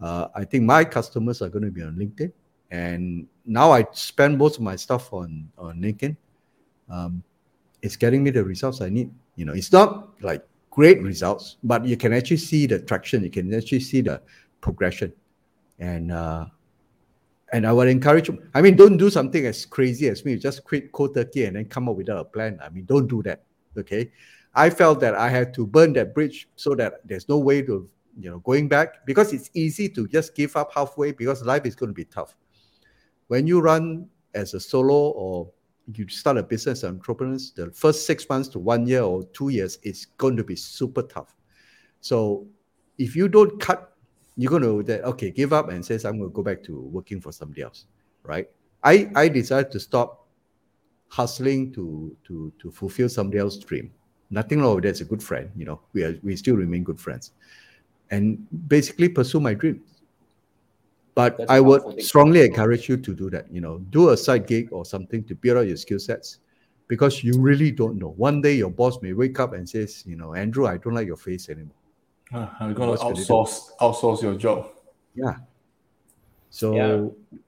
uh, I think my customers are going to be on LinkedIn. And now I spend most of my stuff on on LinkedIn. Um, it's getting me the results I need. You know, it's not like great results, but you can actually see the traction. You can actually see the progression and uh, and I would encourage. I mean, don't do something as crazy as me. Just quit cold turkey and then come up without a plan. I mean, don't do that. Okay, I felt that I had to burn that bridge so that there's no way to you know going back because it's easy to just give up halfway because life is going to be tough. When you run as a solo or you start a business entrepreneurs, the first six months to one year or two years is going to be super tough. So if you don't cut, you're going to that okay, give up and says I'm going to go back to working for somebody else, right? I I decided to stop hustling to to to fulfill somebody else's dream. Nothing wrong with that. It's a good friend, you know. We are we still remain good friends, and basically pursue my dream. But That's I would strongly encourage you to do that. You know, do a side gig or something to build out your skill sets, because you really don't know. One day your boss may wake up and says, you know, Andrew, I don't like your face anymore. Uh, I'm gonna What's gonna outsource outsource your job. Yeah. So Yeah.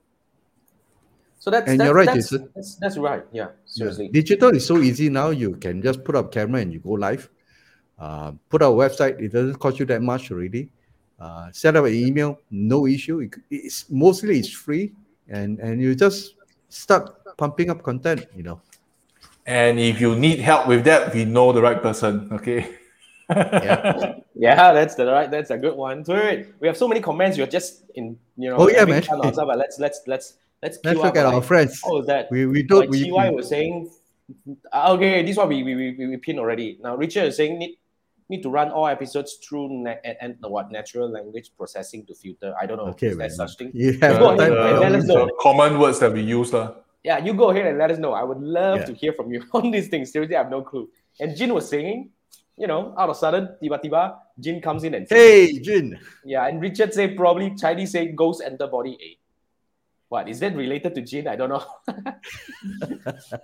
So that's And that's, you're right, that's, Jason. that's, that's right. Yeah, seriously. Digital is so easy now. You can just put up camera and you go live. Uh, put up a website. It doesn't cost you that much already. Uh, set up an email, no issue. It- it's mostly it's free, and and you just start pumping up content. You know. And if you need help with that, we know the right person. Okay. Yeah. Yeah, that's the right. That's a good one. So wait, wait, we have so many comments. You're just in, you know. Oh, yeah, man. fun ourselves, but let's let's let's let's Let's look up, at our friends. What was that? We we don't we, TY we was saying. Okay, this one we we we, we, we pin already. Now Richard is saying need need to run all episodes through na- and, and what natural language processing to filter. I don't know. okay is there man. such thing? You have Go ahead, time. man. Let us know. the common words that we use. Uh. Yeah, you go ahead and let us know. I would love Yeah. to hear from you on these things. Seriously, I have no clue. And Jin was saying, you know, out of sudden, tiba tiba, Jin comes in and says, Hey, Jin. yeah, and Richard say probably Chinese say ghost enter body A. What is that related to Jin? I don't know.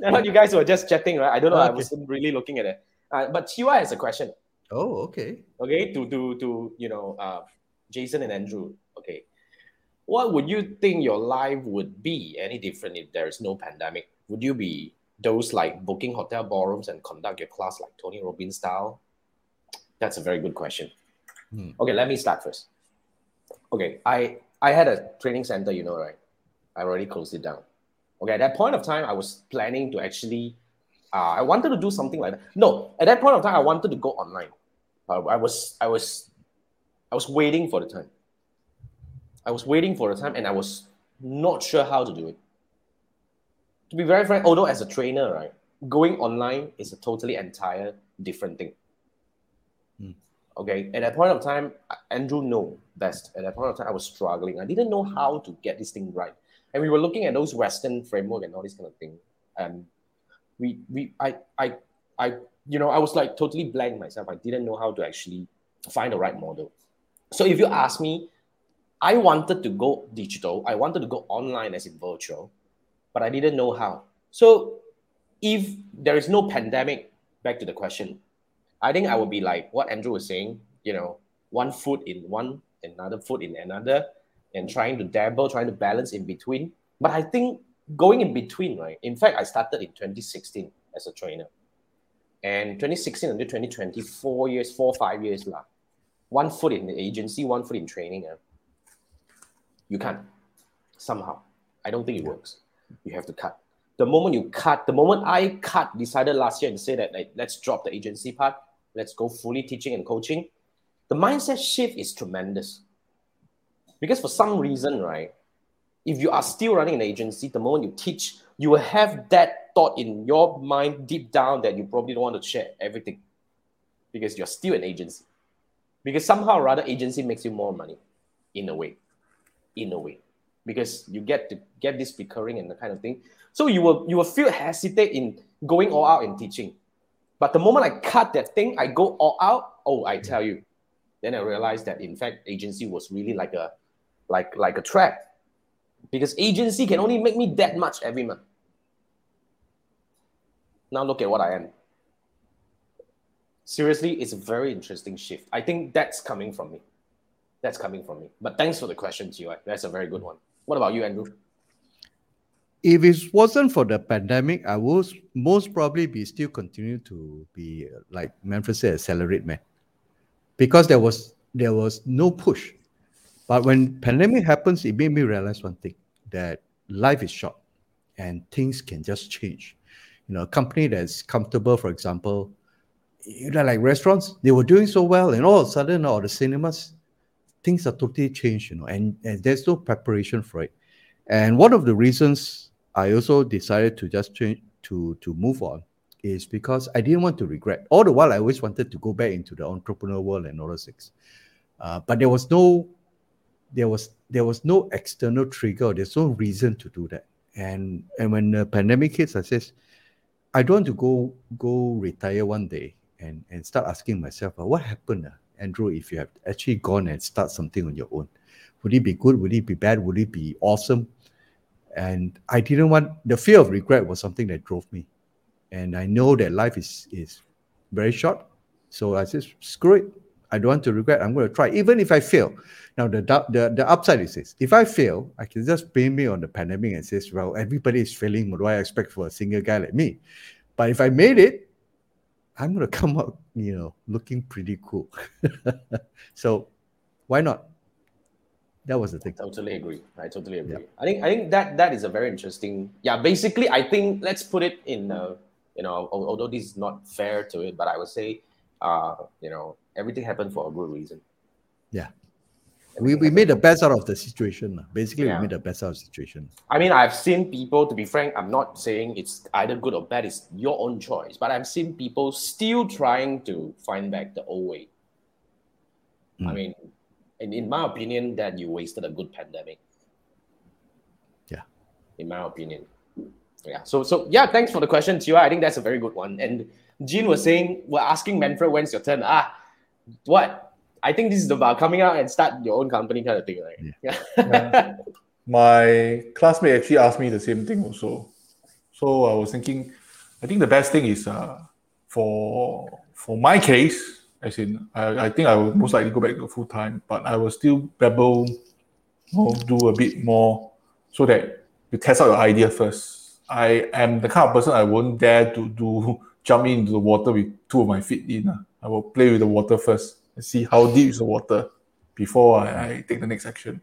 I thought you guys were just chatting, right? I don't know. I wasn't really looking at it. Uh, but Chiwa has a question. Oh, okay. Okay, to to to you know, uh, Jason and Andrew. Okay, what would you think your life would be any different if there is no pandemic? Would you be those like booking hotel ballrooms and conduct your class like Tony Robbins style? That's a very good question. Hmm. Okay, let me start first. Okay, I I had a training center, you know, right? I already closed it down. Okay, at that point of time, I was planning to actually, uh, I wanted to do something like that. No, at that point of time, I wanted to go online. Uh, I was, I was, I was waiting for the time. I was waiting for the time, and I was not sure how to do it. To be very frank, although as a trainer, right, going online is a totally entire different thing. Hmm. Okay, at that point of time, Andrew know best. At that point of time, I was struggling. I didn't know how to get this thing right, and we were looking at those Western framework and all this kind of thing. And we, we, I, I, I, you know, I was like totally blank myself. I didn't know how to actually find the right model. So if you ask me, I wanted to go digital. I wanted to go online as in virtual, but I didn't know how. So if there is no pandemic, back to the question, I think I would be like what Andrew was saying, you know, one foot in one, another foot in another, and trying to dabble, trying to balance in between. But I think going in between, right? In fact, I started in 2016 as a trainer. And 2016 until 2020, four years, four, five years lah. One foot in the agency, one foot in training. ah. You can't. Somehow. I don't think it works. You have to cut. The moment you cut, the moment I cut, decided last year and say that like, let's drop the agency part, let's go fully teaching and coaching. The mindset shift is tremendous. Because for some reason, right, if you are still running an agency, the moment you teach, you will have that thought in your mind deep down that you probably don't want to share everything because you're still an agency. Because somehow or other, agency makes you more money in a way. In a way. Because you get to get this recurring and the kind of thing. So you will you will feel hesitate in going all out in teaching. But the moment I cut that thing, I go all out. Oh, I tell you, then I realized that in fact agency was really like a like like a trap because agency can only make me that much every month. Now look at what I am. Seriously, it's a very interesting shift. I think that's coming from me. That's coming from me. But thanks for the question, Chiwai. That's a very good one. What about you, Andrew? If it wasn't for the pandemic, I would most probably be still continue to be like Manfred said, a salaried man, because there was there was no push. But when pandemic happens, it made me realize one thing: that life is short, and things can just change. You know, a company that's comfortable, for example, you know, like restaurants, they were doing so well, and all of a sudden, all the cinemas, things are totally changed. You know, and, and there's no preparation for it. And one of the reasons I also decided to just change, to to move on is because I didn't want to regret. All the while, I always wanted to go back into the entrepreneur world and all those things, uh, but there was no, there was there was no external trigger. There's no reason to do that. And and when the pandemic hits, I says, I don't want to go go retire one day and and start asking myself, uh, what happened, uh, Andrew, if you have actually gone and start something on your own? Would it be good? Would it be bad? Would it be awesome? And I didn't want the fear of regret was something that drove me. And I know that life is is very short. So I said, screw it. I don't want to regret. I'm going to try, even if I fail. Now the the the upside is this: if I fail, I can just blame me on the pandemic and says, "Well, everybody is failing. What do I expect for a single guy like me?" But if I made it, I'm going to come out, you know, looking pretty cool. so, why not? That was the thing. I totally agree. I totally agree. Yeah. I think I think that that is a very interesting. Yeah, basically, I think let's put it in. Uh, you know, although this is not fair to it, but I would say, uh, you know, everything happened for a good reason. Yeah. We, we made the best out of the situation. Basically, yeah. we made the best out of the situation. I mean, I've seen people, to be frank, I'm not saying it's either good or bad, it's your own choice. But I've seen people still trying to find back the old way. Mm. I mean, in, in my opinion, that you wasted a good pandemic. Yeah. In my opinion. Yeah. So so yeah, thanks for the question, Tua. I think that's a very good one. And Jean was saying, we're asking Manfred when's your turn. Ah, what? I think this is about coming out and start your own company kind of thing, right? Yeah. yeah. My classmate actually asked me the same thing also. So I was thinking, I think the best thing is uh, for for my case, as in I, I think I will most likely go back to full time, but I will still babble, know, do a bit more so that you test out your idea first I am the kind of person I won't dare to do jump into the water with two of my feet in. Uh. I will play with the water first and see how deep is the water before I, I take the next action.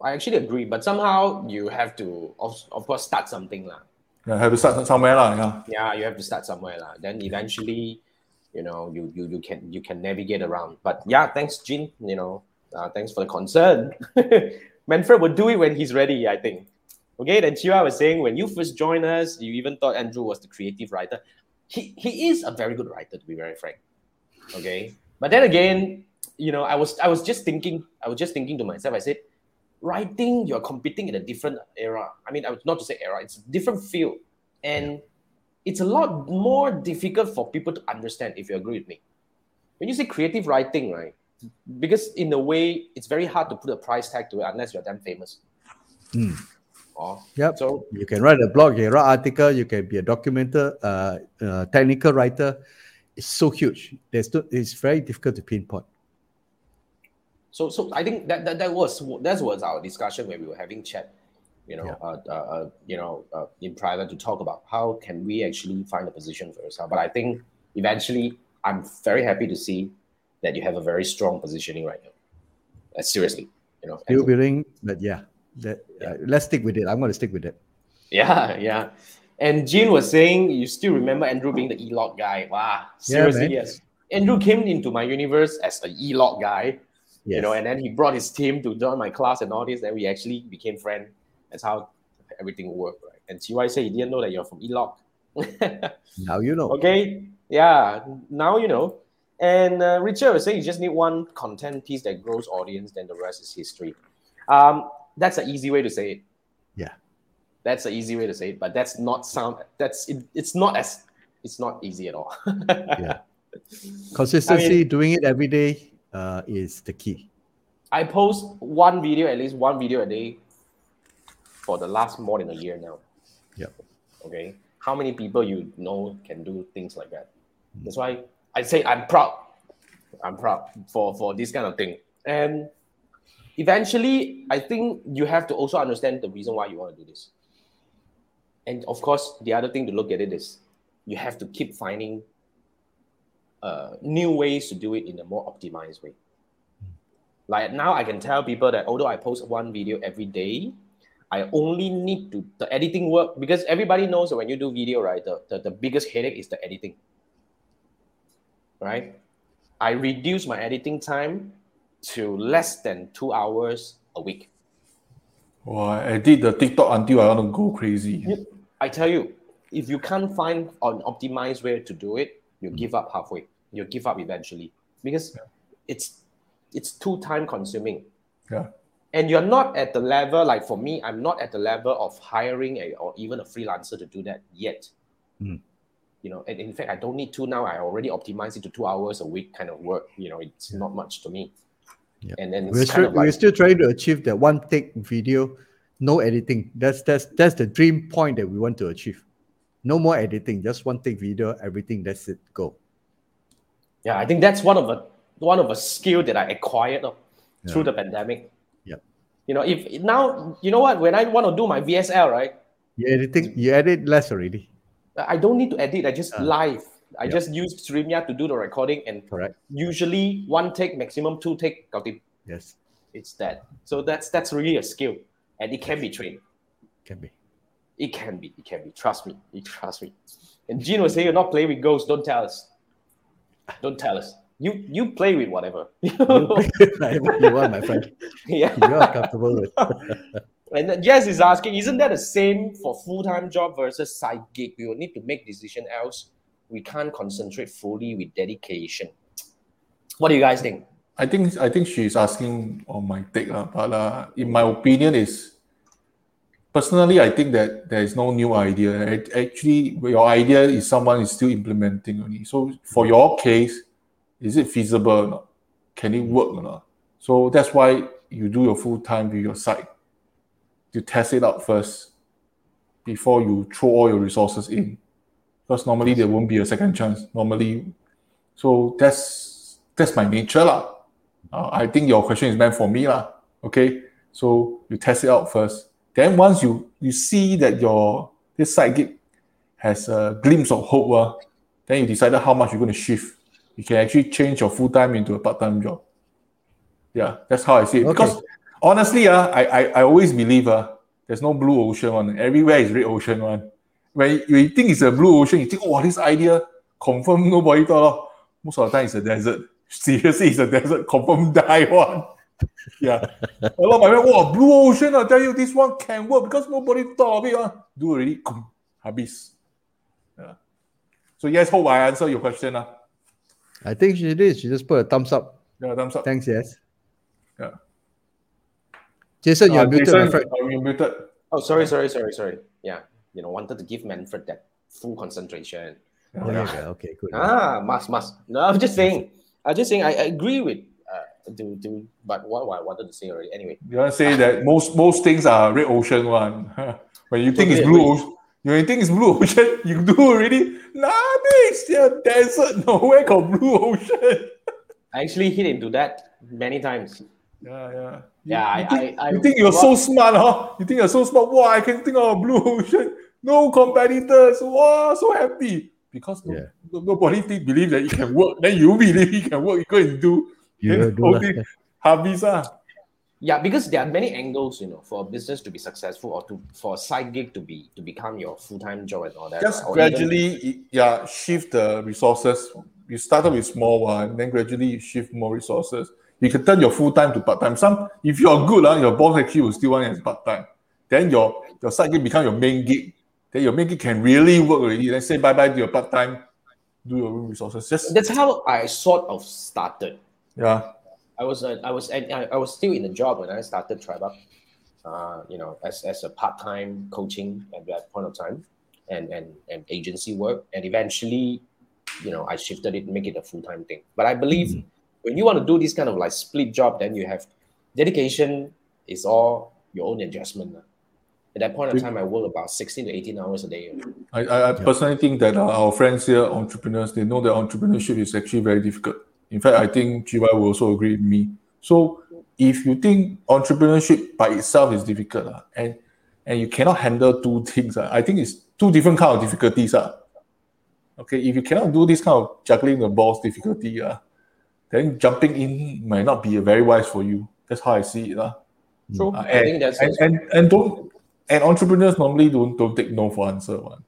I actually agree, but somehow you have to, of, of course, start something. La. Yeah, have to start somewhere. La, yeah. yeah, you have to start somewhere. La. Then eventually, you know, you, you, you can you can navigate around. But yeah, thanks, Jin. You know, uh, thanks for the concern. Manfred will do it when he's ready, I think. Okay, then Chira was saying when you first joined us, you even thought Andrew was the creative writer. He he is a very good writer, to be very frank. Okay, but then again, you know, I was I was just thinking, I was just thinking to myself. I said, writing, you're competing in a different era. I mean, I was not to say era; it's a different field, and it's a lot more difficult for people to understand. If you agree with me, when you say creative writing, right? Because in a way, it's very hard to put a price tag to it unless you're damn famous. Mm. Oh, yep. So you can write a blog, you can write article, you can be a documenter, uh, uh, technical writer. It's so huge. There's no, it's very difficult to pinpoint. So, so I think that, that that was that was our discussion when we were having chat, you know, yeah. uh, uh, uh, you know, uh, in private to talk about how can we actually find a position for yourself. But I think eventually, I'm very happy to see that you have a very strong positioning right now. Uh, seriously, you know, still building, but yeah, that uh, let's stick with it. I'm going to stick with it. Yeah, yeah. And Jean was saying you still remember Andrew being the E-log guy. Wow, seriously, yeah, yes. Andrew came into my universe as a E-log guy, yes. you know, and then he brought his team to join my class and all this. And we actually became friends. That's how everything worked, right? And TY said he didn't know that you're from E-log. now you know. Okay, yeah, now you know. And uh, Richard was saying you just need one content piece that grows audience, then the rest is history. Um, that's an easy way to say it. Yeah. That's an easy way to say it, but that's not sound that's it, it's not as it's not easy at all. yeah. Consistency, I mean, doing it every day uh, is the key. I post one video, at least one video a day for the last more than a year now. Yeah. Okay. How many people you know can do things like that? Mm. That's why I say I'm proud. I'm proud for for this kind of thing. And eventually, I think you have to also understand the reason why you want to do this. And of course, the other thing to look at it is you have to keep finding uh, new ways to do it in a more optimized way. Like now, I can tell people that although I post one video every day, I only need to the editing work because everybody knows that when you do video, right, the, the, the biggest headache is the editing. Right? I reduce my editing time to less than two hours a week. Well, I did the TikTok until I want to go crazy. I tell you, if you can't find an optimized way to do it, you Mm. give up halfway. You give up eventually because it's it's too time consuming. Yeah. And you're not at the level like for me, I'm not at the level of hiring a or even a freelancer to do that yet. Mm. You know, and in fact, I don't need to now. I already optimize it to two hours a week kind of work. You know, it's not much to me. Yeah. And then We're still, like we're still trying to achieve that one take video, no editing. That's that's that's the dream point that we want to achieve. No more editing, just one take video, everything. That's it. Go. Yeah, I think that's one of a one of a skill that I acquired uh, through Yeah. the pandemic. Yeah. You know, if now you know what, when I want to do my VSL, right, You editing, you edit less already. I don't need to edit. I just Ah. live. I Yep. just use StreamYard to do the recording, and Correct. usually one take, maximum two take. Yes, It's that. So that's that's really a skill, and it can be trained. can be. It can be. It can be. Trust me. You trust me. And Gene was saying, "You're not playing with ghosts. Don't tell us. Don't tell us. You you play with whatever. You want, my friend. yeah. You are comfortable with. And then Jess is asking, isn't that the same for full-time job versus side gig? We will need to make decision else. We can't concentrate fully with dedication. What do you guys think? I think I think she's asking on my take, uh, but uh, in my opinion is personally I think that there is no new idea. It- Actually, your idea is someone is still implementing only. So for your case, is it feasible or not? Can it work or not? So that's why you do your full time with your site. You test it out first before you throw all your resources in. Because normally there won't be a second chance. Normally, so that's that's my nature lah. Uh, I think your question is meant for me lah. Okay, so you test it out first. Then once you you see that your this side gig has a glimpse of hope, uh, then you decided how much you're going to shift. You can actually change your full time into a part time job. Yeah, that's how I see it. Okay. Because honestly, uh, I, I I always believe uh, there's no blue ocean one. Everywhere is red ocean one. When you, when you think it's a blue ocean, you think, oh, this idea confirm nobody thought of. Most of the time, it's a desert. Seriously, it's a desert. Confirm die one. Yeah. a lot of my friends, wow, blue ocean, I tell you, this one can work because nobody thought of it. Uh. Do already, kum, habis. Yeah. So yes, hope I answer your question. Uh. I think she did. She just put a thumbs up. Yeah, thumbs up. Thanks, yes. Yeah. Jason, you're Uh, muted, Jason, my friend. you're muted. Oh, sorry, sorry, sorry, sorry. Yeah, you know, wanted to give Manfred that full concentration. Oh, there you. Okay, good. Ah, must, must. No, I'm just saying. I'm just saying. I, I agree with. Uh, do to, but what, what I wanted to say already. Anyway, You want to say that most most things are red ocean one. when you think it's blue ocean, when you think it's blue ocean, you do already. Nah, it's a desert. Nowhere got blue ocean. I actually hit into that many times. Yeah, yeah. Yeah, I, you think, I, I, you think you're so smart, huh? You think you're so smart. Wow, I can think of a blue ocean. No competitors. Wow, so happy. Because no- Yeah. no- nobody think, believe that it can work. Then you believe it can work. You go and do. You Then do whole lah. thing habis ah. Yeah, because there are many angles, you know, for a business to be successful or to for a side gig to be to become your full time job and all that. Just right? Or even- gradually, yeah, shift the resources. You started with small one, then gradually you shift more resources. You can turn your full time to part time. Some, if you are good, uh, your boss actually will still want you as part time. Then your your side gig become your main gig. Your main gig can really work already. Then say bye bye to your part time. Do your own resources. Just That's how I sort of started. yeah, I was uh, I was I, I was still in the job when I started Tribe Up, uh, you know, as, as a part time coaching at that point of time, and and and agency work, and eventually, you know, I shifted it, make it a full time thing. But I believe when you want to do this kind of like split job, then you have dedication is all your own adjustment. Lah. At that point of time, I work about sixteen to eighteen hours a day. I, I, I personally think that uh, our friends here, entrepreneurs, they know that entrepreneurship is actually very difficult. In fact, I think GY will also agree with me. So if you think entrepreneurship by itself is difficult uh, and and you cannot handle two things, uh, I think it's two different kind of difficulties. Uh. Okay, if you cannot do this kind of juggling the balls difficulty, uh, then jumping in might not be very wise for you. That's how I see it. Uh. True. Uh, I and, think that's and, and, and don't and entrepreneurs normally don't don't take no for answer one.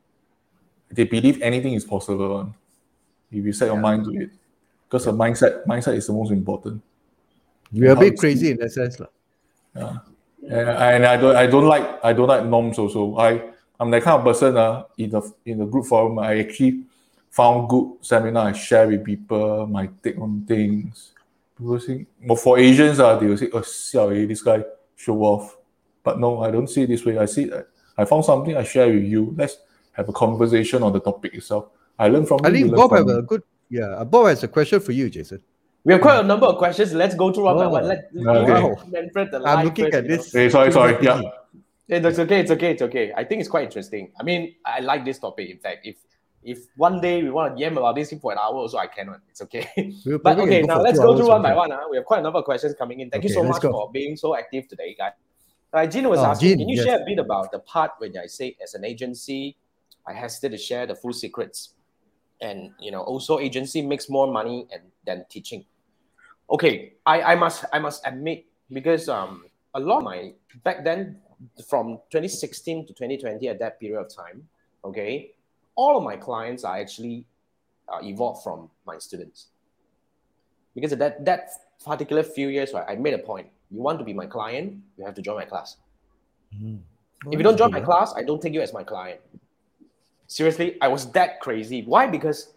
They believe anything is possible one. If you set your mind to it. Because the mindset mindset is the most important. We're a bit crazy in that sense. lah. And, and I don't I don't like I don't like norms also. I I'm that kind of person uh, in the in the group forum. I actually found good seminar. I share with people my take on things. People say, well, for Asians, uh, they will say, oh, xiao, eh, this guy show off. But no, I don't see it this way. I see I found something I share with you. Let's have a conversation on the topic itself. I learn from I you, think you Bob from have a good yeah. Bob has a question for you, Jason. We have quite a number of questions. Let's go through one by one. Let Okay. Wow. I'm looking first, at you know. this. Hey, sorry, sorry. Yeah. It's okay. It's okay. It's okay. I think it's quite interesting. I mean, I like this topic. In fact, if if one day we want to yam about this for an hour, so I cannot. It's okay. We'll But okay, now let's go hours through one by one. Huh? We have quite a number of questions coming in. Thank you so much go. for being so active today, guys. Uh, Jean was Oh, asking, Jean, can you yes. share a bit about the part when I say as an agency, I hesitate to share the full secrets, and you know also agency makes more money and than teaching. Okay, I, I must I must admit because um a lot of my back then from 2016 to 2020 at that period of time, okay, all of my clients are actually uh, evolved from my students because at that that particular few years, right, I made a point. You want to be my client, you have to join my class. Mm. If you don't join my class, I don't take you as my client. Seriously, I was that crazy. Why? Because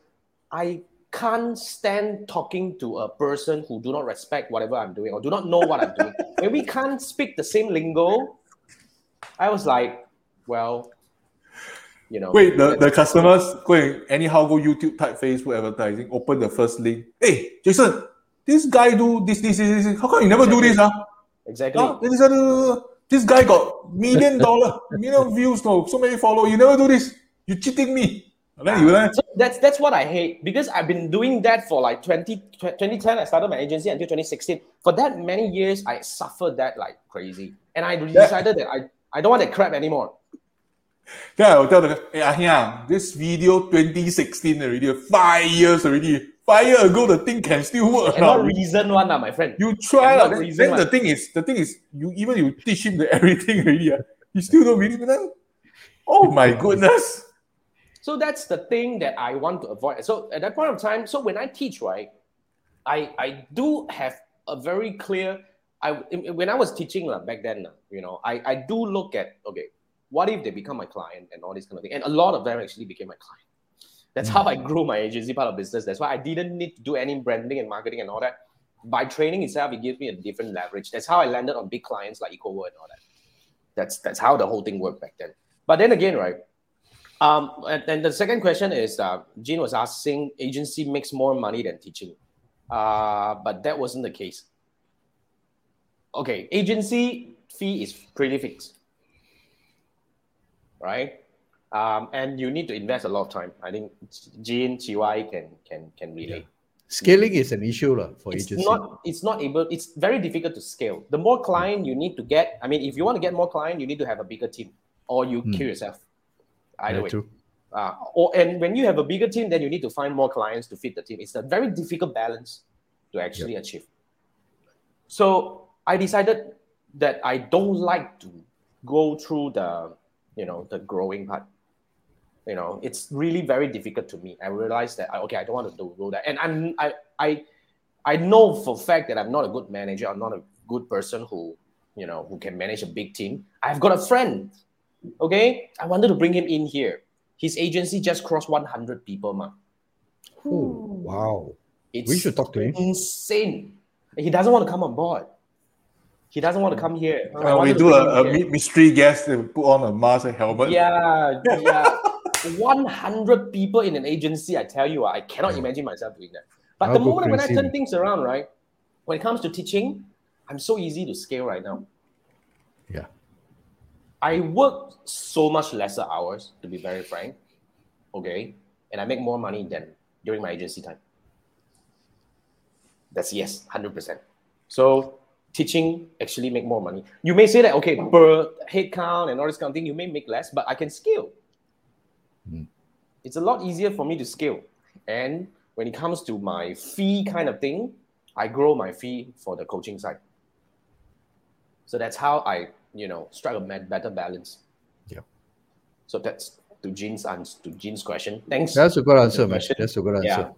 I can't stand talking to a person who do not respect whatever I'm doing or do not know what I'm doing. when we can't speak the same lingo, I was like, well, you know. Wait, the, the customers going anyhow go YouTube type Facebook advertising, open the first link. Hey, Jason, this guy do this, this, this, this. How come you never do this? Huh? exactly. Huh? This, uh, this guy got million dollar, million views, no, so many follow. You never do this. You cheating me. Then. So that's that's what I hate because I've been doing that for like 20, 2010. I started my agency until 2016. For that many years, I suffered that like crazy. And I decided that I, I don't want that crap anymore. Then I will tell the hey, this video 2016 already, five years already. Five years ago, the thing can still work. And not reason one, ah, my friend. You try Cannot lah. Then, then the thing is, the thing is, you even you teach him the everything already. ah, He still don't believe in that. Oh my goodness. So that's the thing that I want to avoid. So at that point of time, so when I teach, right, I I do have a very clear. I when I was teaching lah, back then, lah, you know, I I do look at okay, what if they become my client and all this kind of thing, and a lot of them actually became my client. That's how I grew my agency part of business. That's why I didn't need to do any branding and marketing and all that. By training itself, it gives me a different leverage. That's how I landed on big clients like EcoWorld and all that. That's that's how the whole thing worked back then. But then again, right? Um, and, and the second question is, uh, Jean was asking, agency makes more money than teaching, uh, but that wasn't the case. Okay, agency fee is pretty fixed, right? Um, and you need to invest a lot of time. I think Jean, Chiwai can can can relate. Scaling is an issue lah for It's agency. not. It's not able. It's very difficult to scale. The more client you need to get, I mean, if you want to get more client, you need to have a bigger team, or you Hmm. kill yourself. Either Yeah, way. true. Uh, or and when you have a bigger team, then you need to find more clients to fit the team. It's a very difficult balance to actually achieve. So I decided that I don't like to go through the, you know, the growing part. You know, it's really very difficult to me. I realized that okay, I don't want to do, do that, and I'm I I I know for a fact that I'm not a good manager. I'm not a good person who you know who can manage a big team. I've got a friend. Okay, I wanted to bring him in here. His agency just crossed 100 people mark. Oh, wow. It's We should talk to him. insane. He doesn't want to come on board. He doesn't want to come here. Uh, we do a, a him here. my- mystery guest, and put on a mask and helmet. Yeah, yeah. 100 people in an agency, I tell you, ah, I cannot imagine myself doing that. But I'll the moment when I turn things around, right, when it comes to teaching, I'm so easy to scale right now. Yeah. I work so much lesser hours, to be very frank. Okay. And I make more money than during my agency time. That's yes, 100%. So teaching actually make more money. You may say that, okay, per head count and all this kind of thing, you may make less, but I can scale. Mm. It's a lot easier for me to scale. And when it comes to my fee kind of thing, I grow my fee for the coaching side. So that's how I, you know, strike a better balance. Yeah. So that's to Jean's answer to Jean's question. Thanks. That's a good answer, man. That's a good answer. Yeah.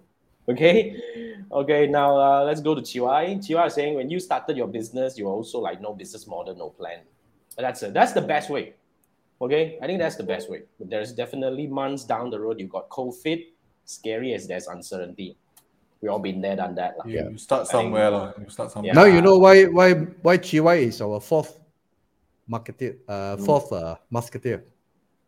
Okay. Okay. Now uh, let's go to Chiwai. Chiwai is saying when you started your business, you were also like no business model, no plan. That's a, that's the best way. Okay, I think that's the best way. But there's definitely months down the road you got COVID, scary as there's uncertainty. We all been there, done that. lah. You, you start somewhere, lah. You start somewhere. Yeah. Now you know why why why GY is our fourth marketeer, uh, fourth uh, musketeer.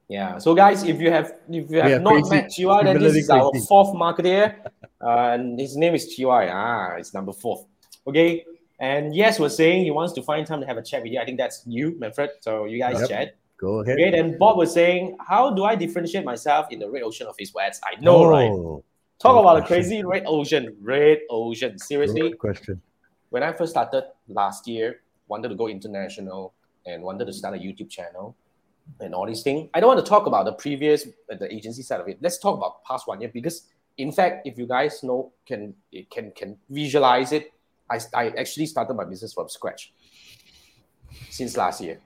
Yeah. So guys, if you have if you have Yeah, not crazy. met Chiwa, then this Similarly is our fourth marketeer. Uh, and his name is Chiwa. Ah, it's number fourth. Okay. And yes, we're saying he wants to find time to have a chat with you. I think that's you, Manfred. So you guys Yep. chat. Go ahead. Okay. Then Bob was saying, how do I differentiate myself in the red ocean of Facebook ads? I know, right? Oh, Talk good about a crazy red ocean. Red ocean. Seriously, good question. when I first started last year, wanted to go international and wanted to start a YouTube channel and all these things. I don't want to talk about the previous uh, the agency side of it. Let's talk about past one year because in fact, if you guys know can can can visualize it, I, I actually started my business from scratch since last year.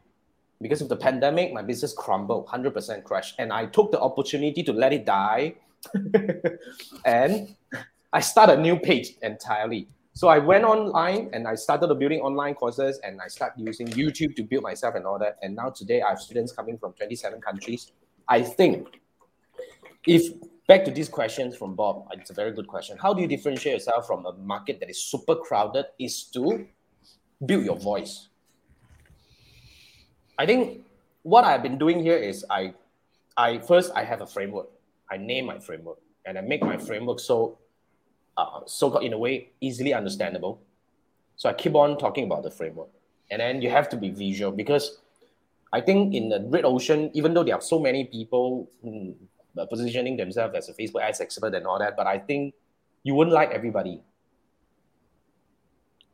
Because of the pandemic, my business crumbled, 100% crashed. And I took the opportunity to let it die. and I started a new page entirely. So I went online and I started building online courses and I started using YouTube to build myself and all that. And now today I have students coming from 27 countries. I think if back to these questions from Bob, it's a very good question. How do you differentiate yourself from a market that is super crowded? Is to build your voice. I think what I've been doing here is I I first I have a framework. I name my framework and I make my framework so uh, so in a way easily understandable. So I keep on talking about the framework, and then you have to be visual because I think in the red ocean, even though there are so many people mm, uh, positioning themselves as a Facebook ads expert and all that, but I think you wouldn't like everybody.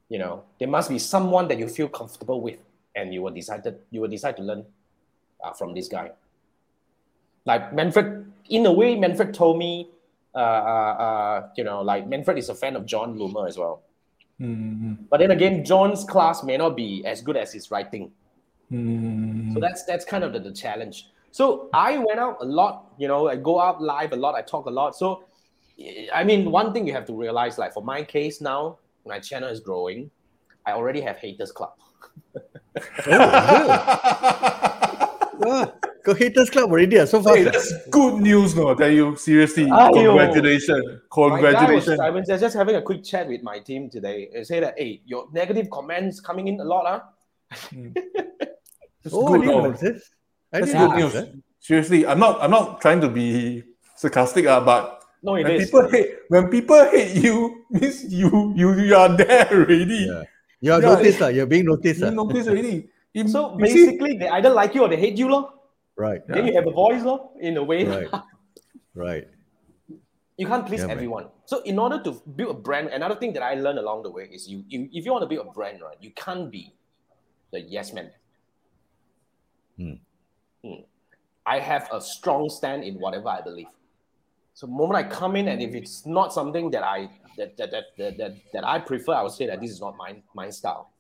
You know, there must be someone that you feel comfortable with, and you will decide that you will decide to learn uh, from this guy. Like Manfred, in a way, Manfred told me uh, uh, uh, you know, like Manfred is a fan of Jon Loomer as well. Mm, But then again, Jon's class may not be as good as his writing. mm, So that's that's kind of the, the challenge. So I went out a lot, you know, I go out live a lot, I talk a lot. So I mean, one thing you have to realize, like for my case now, my channel is growing. I already have haters club. Ah, go haters club already. ah, So far. hey, that's good news, no? I tell you seriously. Aiyo. Congratulations, My guy was, congratulations. I was just having a quick chat with my team today and say that, hey, your negative comments coming in a lot, huh? That's Oh, good, I no? know That's good know news. this, eh? Seriously, I'm not. I'm not trying to be sarcastic, uh, but No, it when is. people hate, when people hate you, means you you you are there already. Yeah. You are Yeah, noticed, ah. you're being noticed. You ah. notice already. If- So you see- basically, they either like you or they hate you, lor. Right, Then you have a voice, lor, in a way. right, right. you can't please Yeah, man. everyone. So in order to build a brand, another thing that I learned along the way is you, you if you want to build a brand, right, you can't be the yes man. Hmm. Hmm. I have a strong stand in whatever I believe. So the moment I come in and if it's not something that I that that, that, that, that, that I prefer, I would say that this is not my my style.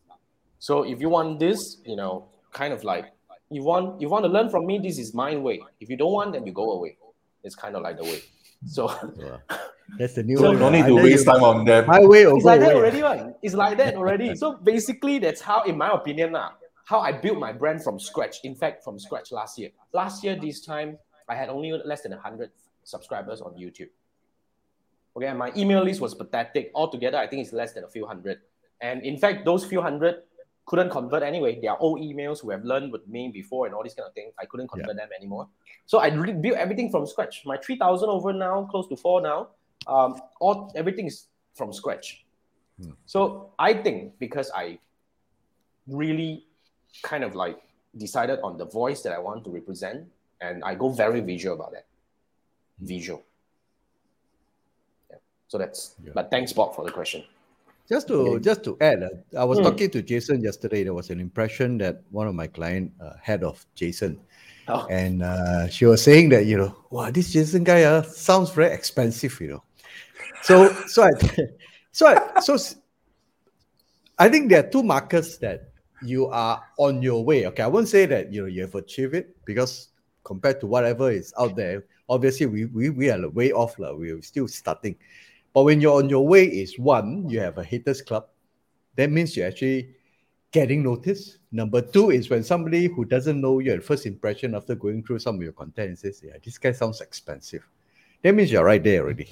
So if you want this, you know, kind of like you want you want to learn from me, this is my way. If you don't want, then you go away. It's kind of like the way. So Wow. That's the new So one. no need to Either waste time on them. My way or it's go like that already, one. It's like that already. So basically, that's how, in my opinion, now, how I built my brand from scratch. In fact, from scratch last year. Last year, this time, I had only less than 100 subscribers on YouTube. Okay, and my email list was pathetic. Altogether, I think it's less than a few hundred. And in fact, those few hundred couldn't convert anyway. They are old emails who have learned with me before and all these kind of things. I couldn't convert them anymore. So I rebuilt everything from scratch. My 3,000 over now, close to four now. Um, all everything is from scratch. So I think because I really kind of like decided on the voice that I want to represent, and I go very visual about that. Visual. Yeah. So that's. Yeah. But thanks, Bob, for the question. Just to Okay. just to add, uh, I was Hmm. talking to Jason yesterday. There was an impression that one of my client uh, had of Jason, Oh. and uh, she was saying that you know, wow, this Jason guy uh, sounds very expensive, you know. So so I so I so s- I think there are two markers that you are on your way. Okay, I won't say that you know you have achieved it because compared to whatever is out there, obviously we we, we are way off, lah. We're still starting. But when you're on your way, is one, you have a haters club. That means you're actually getting noticed. Number two is when somebody who doesn't know you at first impression after going through some of your content says, "Yeah, this guy sounds expensive." That means you're right there already.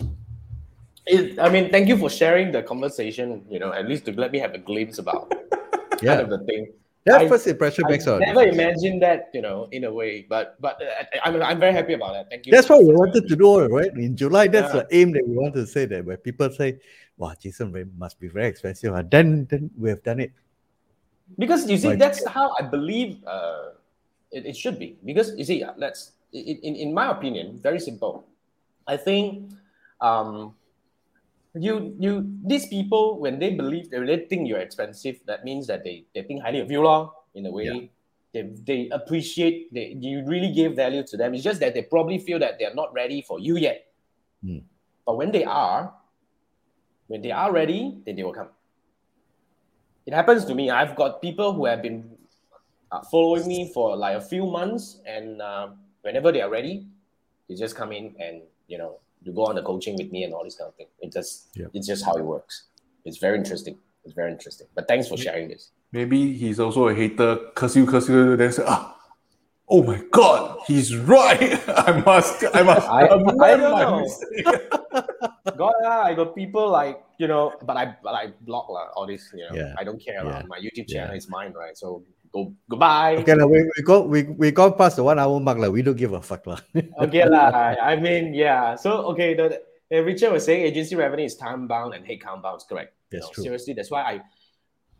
It, I mean, thank you for sharing the conversation. You know, at least to let me have a glimpse about Yeah, kind of the thing. That I- first impression I makes all never imagined that, you know, in a way. But but uh, I'm I'm very happy about that. Thank you. That's what we wanted to do, right? In July, that's Yeah. the aim that we want to say that where people say, "Wow, Jason must be very expensive," ah," then then we have done it. because you see Like- that's how i believe uh, it, it should be because you see let's in, in, in my opinion very simple i think um, you you these people when they believe when they think you're expensive that means that they, they think highly of you lor, in a way Yeah. they, they appreciate they, you really give value to them it's just that they probably feel that they're not ready for you yet Hmm. but when they are when they are ready then they will come it happens to me. I've got people who have been uh, following me for like a few months, and uh, whenever they are ready, they just come in and you know you go on the coaching with me and all this kind of thing. It just Yep. it's just how it works. It's very interesting. It's very interesting. But thanks for sharing this. Maybe he's also a hater, curse you, curse you, then say, ah, oh my god, he's right. I must, I must I- I don't. God, ah, I got people like you know, but I but I block lah all this. You know, Yeah. I don't care lah. Yeah. My YouTube Yeah. channel is mine, right? So go goodbye. Okay, we, we go we, we gone past the one hour mark. Like, we don't give a fuck. lah. okay lah. I mean, yeah. So okay, the, the Richard was saying agency revenue is time bound and headcount bound. Correct. You That's know, true. Seriously, that's why I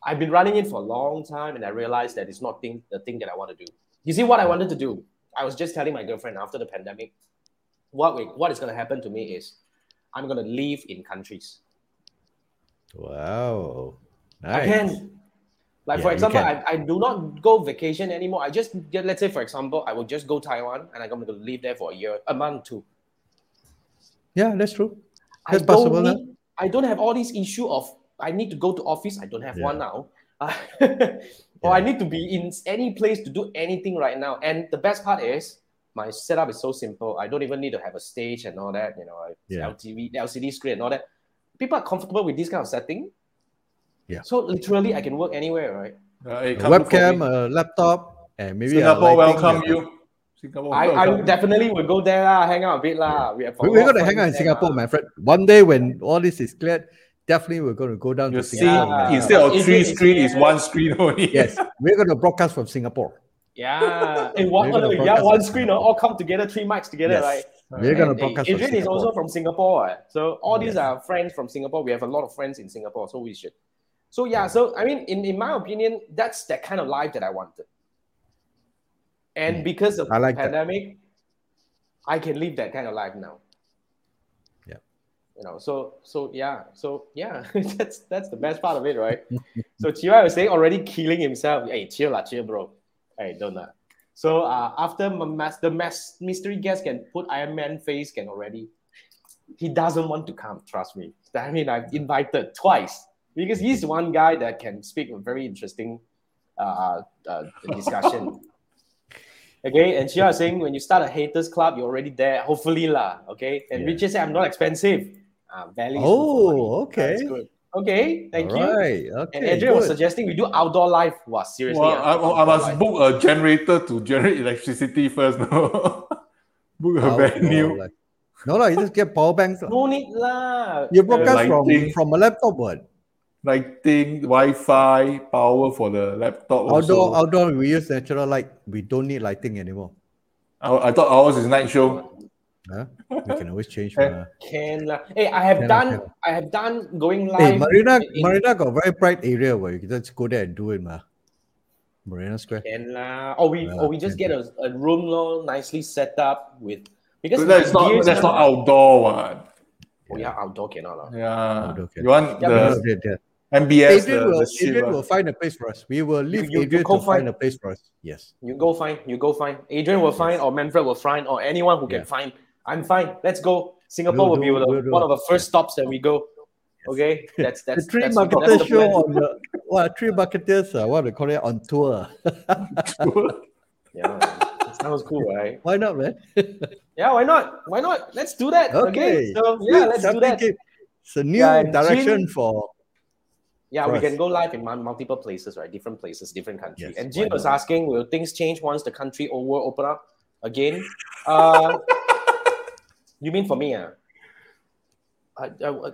I've been running it for a long time, and I realized that it's not thing the thing that I want to do. You see, what I wanted to do, I was just telling my girlfriend after the pandemic, what we, what is going to happen to me is I'm going to live in countries. Wow. I Nice. can. Like Yeah, for example. I, I do not go vacation anymore. I just get let's say for example, I will just go Taiwan and I'm going to live there for a year, a month, too. Yeah, that's true. I That's don't possible, need, I don't have all this issue of I need to go to office. I don't have Yeah. one now. Uh, or I need to be in any place to do anything right now. And the best part is my setup is so simple. I don't even need to have a stage and all that. You know, I- Yeah. LTV, LCD screen and all that. People are comfortable with this kind of setting. Yeah. So literally, I can work anywhere, right? Uh, A come look for webcam, a laptop, and maybe a Singapore lighting welcome that- you. Singapore I, I definitely will go there, lah, hang out a bit. lah. We have a We, lot we're going to hang out in Singapore, lah. my friend. One day when all this is cleared, definitely we're going to go down You to see, Singapore. Yeah. man. instead of If three it is screen, it's one screen only. yes, we're going to broadcast from Singapore. Yeah, in one, We're yeah, one screen, uh, all come together, three mics together, Yes. right? We're going to And, eh, broadcast from Adrian is also from Singapore, eh? so all these are friends from Singapore. We have a lot of friends in Singapore, so we should. So yeah, so I mean, in, in my opinion, that's that kind of life that I wanted. And because of I like the that. pandemic, I can live that kind of life now. Yeah. You know, so so yeah, so yeah, that's that's the best part of it, right? so Chiwa was saying already killing himself. Hey, chill lah, chill, bro. Hey, don't lah. So uh, after mas- the mass mystery guest can put Iron Man face can already, he doesn't want to come. Trust me. I mean, I've invited twice because he's one guy that can speak a very interesting uh, uh, discussion. okay, and Chia is saying when you start a haters club, you're already there. Hopefully lah. Okay, and Yeah. Richard said I'm not expensive. Uh, value is good for Oh, okay. That's good. Okay, thank All you. right. Okay. And Adrian was suggesting we do outdoor life. Wow, seriously. Well, ah, I, I must live. book a generator to generate electricity first. No, book a venue. like- No, no, you just get power banks. No need lah. You broadcast from, from a laptop, what? Lighting, Wi-Fi, power for the laptop. Outdoor, also. outdoor, we use natural light. We don't need lighting anymore. I, I thought ours is night show. Huh? We can always change. Eh. Can lah. Hey, I have Can done. can lah. I have done going live. Hey, Marina, in- in- Marina got very bright area where you can just go there and do it, ma. Marina Square. Can lah. Or we, Yeah, or we just get a, a room lor, nicely set up with because that's not gears that's not outdoor one. Oh yeah, outdoor cannot lah. Yeah, Outdoor can. you want Yeah, the No, yeah, yeah. MBS, Adrian, the, will, the ship, Adrian will find a place for us. We will leave you- you Adrian go to find find- a place for us. Yes. You go find. You go find. Adrian will find, or Manfred will find, or anyone who can find. I'm fine. Let's go. Singapore We'll will be do- the, we'll do. one of the first stops that we go. Okay, that's The that's three that's, that's marketers the show plan. on the what three marketers uh, what do you call it on tour. Yeah, that sounds cool, right? Why not, man? Yeah, why not? Why not? Let's do that. Okay. Okay. So yeah, let's do that. keep- It's a new Yeah, direction Jin- for Yeah, we can go live in multiple places, right? Different places, different countries. Yes, and Jin was asking, will things change once the country over open up again? Uh, you mean for me? Uh, I, I,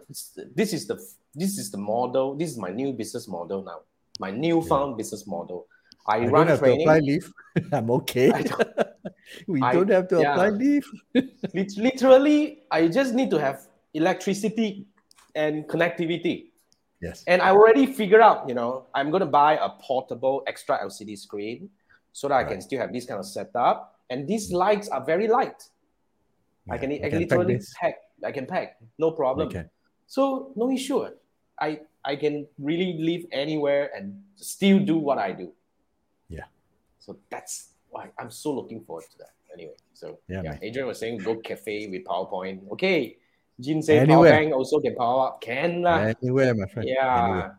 this is the this is the model. This is my new business model now. My newfound business model. I, I don't run have training. to apply leave. I'm okay. Don't- we don't have to yeah. apply leave. Literally, I just need to have electricity and connectivity. Yes. And I already figured out, you know, I'm going to buy a portable extra LCD screen so that I can still have this kind of setup. And these lights are very light. I can, I can pack literally this. pack. I can pack, no problem. Okay. So no issue. I I can really live anywhere and still do what I do. Yeah. So that's why I'm so looking forward to that. Anyway, so Yeah, yeah. Adrian was saying go cafe with PowerPoint. Okay. Jin said Anywhere. power bank also can power up. Can lah. Anywhere, my friend. Yeah. Anywhere.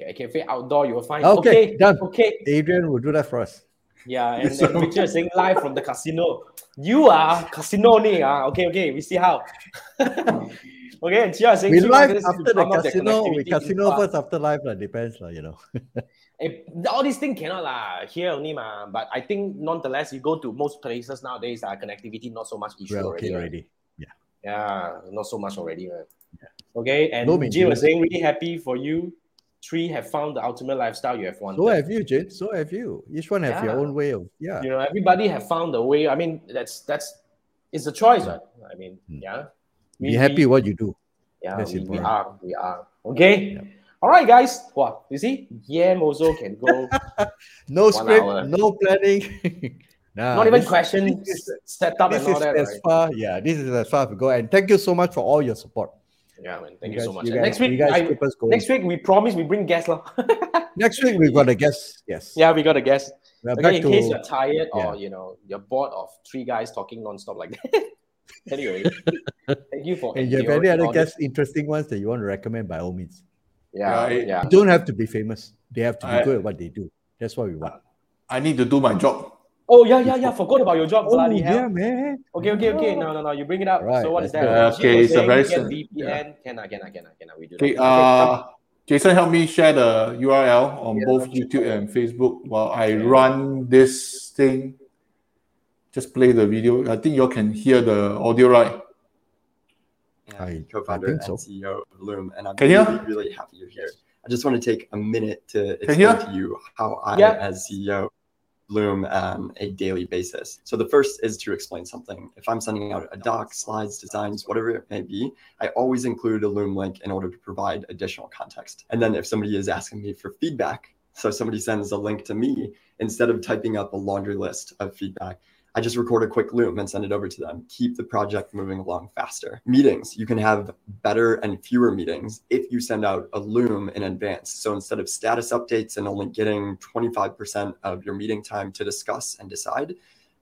Okay, cafe outdoor, you will find. Okay, Okay, done. Okay. Adrian will do that for us. Yeah, and then is saying live from the casino. You are casino ni ah. Okay, okay, we see how. okay, and Chia saying We live marketers need to after the drum up their casino. We casino first after live, lah. Depends, lah. You know. Eh, all these things cannot lah. Here only ma. But I think nonetheless, you go to most places nowadays, uh, connectivity not so much issue We're already. already. Yeah, not so much already. Right? Okay, and No Jim was saying really happy for you. Three have found the ultimate lifestyle you have wanted. So have you, Jane. So have you. Each one have your own way of yeah. you know, everybody have found a way. I mean, that's that's it's a choice, right? I mean, Mm. yeah. Be happy what you do. Yeah, That's we, we are. We are. Okay. Yep. All right, guys. Wow, you see, Yam also can go. No script, hour. no planning. nah, not even this- question is- set up This and all is that. as Right? far, yeah. This is as far as we go. And thank you so much for all your support. Yeah, man. Thank you, guys, so much. You guys, next week, you guys I, keep us going. next week we promise we bring guests, lah. Next week we've got a guest. Yes. yeah, we got a guest. We're Okay, in to case you're tired yeah. or you know you're bored of three guys talking non-stop like that. anyway, thank you for. and you have any other guests, interesting ones that you want to recommend by all means. Yeah, Yeah, yeah. You don't have to be famous. They have to be I- good at what they do. That's what we want. I need to do my job. Oh yeah, yeah, yeah. Forgot about your job. bloody hell. Oh, yeah, man. Okay, okay, okay. No, no, no. You bring it up. Right, so what is that? go. Okay, it's a saying very we can sim- VPN. Can I? Can I? Can I? Can I? We do Okay, that. uh, Jason, help me share the URL on Yeah, both. YouTube and Facebook while I Okay. run this thing. Just play the video. I think you all can hear the audio, right? I- I co-founder think and so. CEO of Loom, and I'm Can you? really, really happy you're here. I just want to take a minute to Can you? explain to you how I, Yeah. as CEO, of Loom on um, a daily basis. So the first is to explain something. If I'm sending out a doc, slides, designs, whatever it may be, I always include a Loom link in order to provide additional context. And then if somebody is asking me for feedback, so somebody sends a link to me, instead of typing up a laundry list of feedback, I just record a quick loom and send it over to them. Keep the project moving along faster. Meetings, you can have better and fewer meetings if you send out a loom in advance. So instead of status updates and only getting 25% of your meeting time to discuss and decide,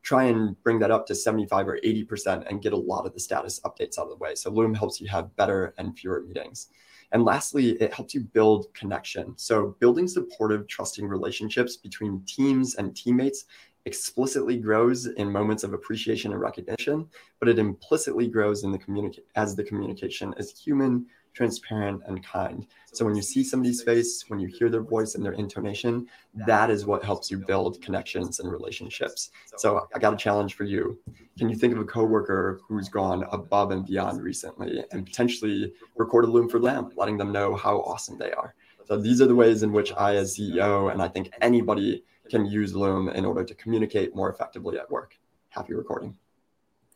try and bring that up to 75 or 80% and get a lot of the status updates out of the way. So Loom helps you have better and fewer meetings. And lastly, it helps you build connection. So building supportive, trusting relationships between teams and teammates explicitly grows in moments of appreciation and recognition, but it implicitly grows in the communicate as the communication is human, transparent, and kind. So when you see somebody's face, when you hear their voice and their intonation, that is what helps you build connections and relationships. So I got a challenge for you. Can you think of a coworker who's gone above and beyond recently and potentially record a loom for them, letting them know how awesome they are? So these are the ways in which I, as CEO, and I think anybody can use Loom in order to communicate more effectively at work. Happy recording.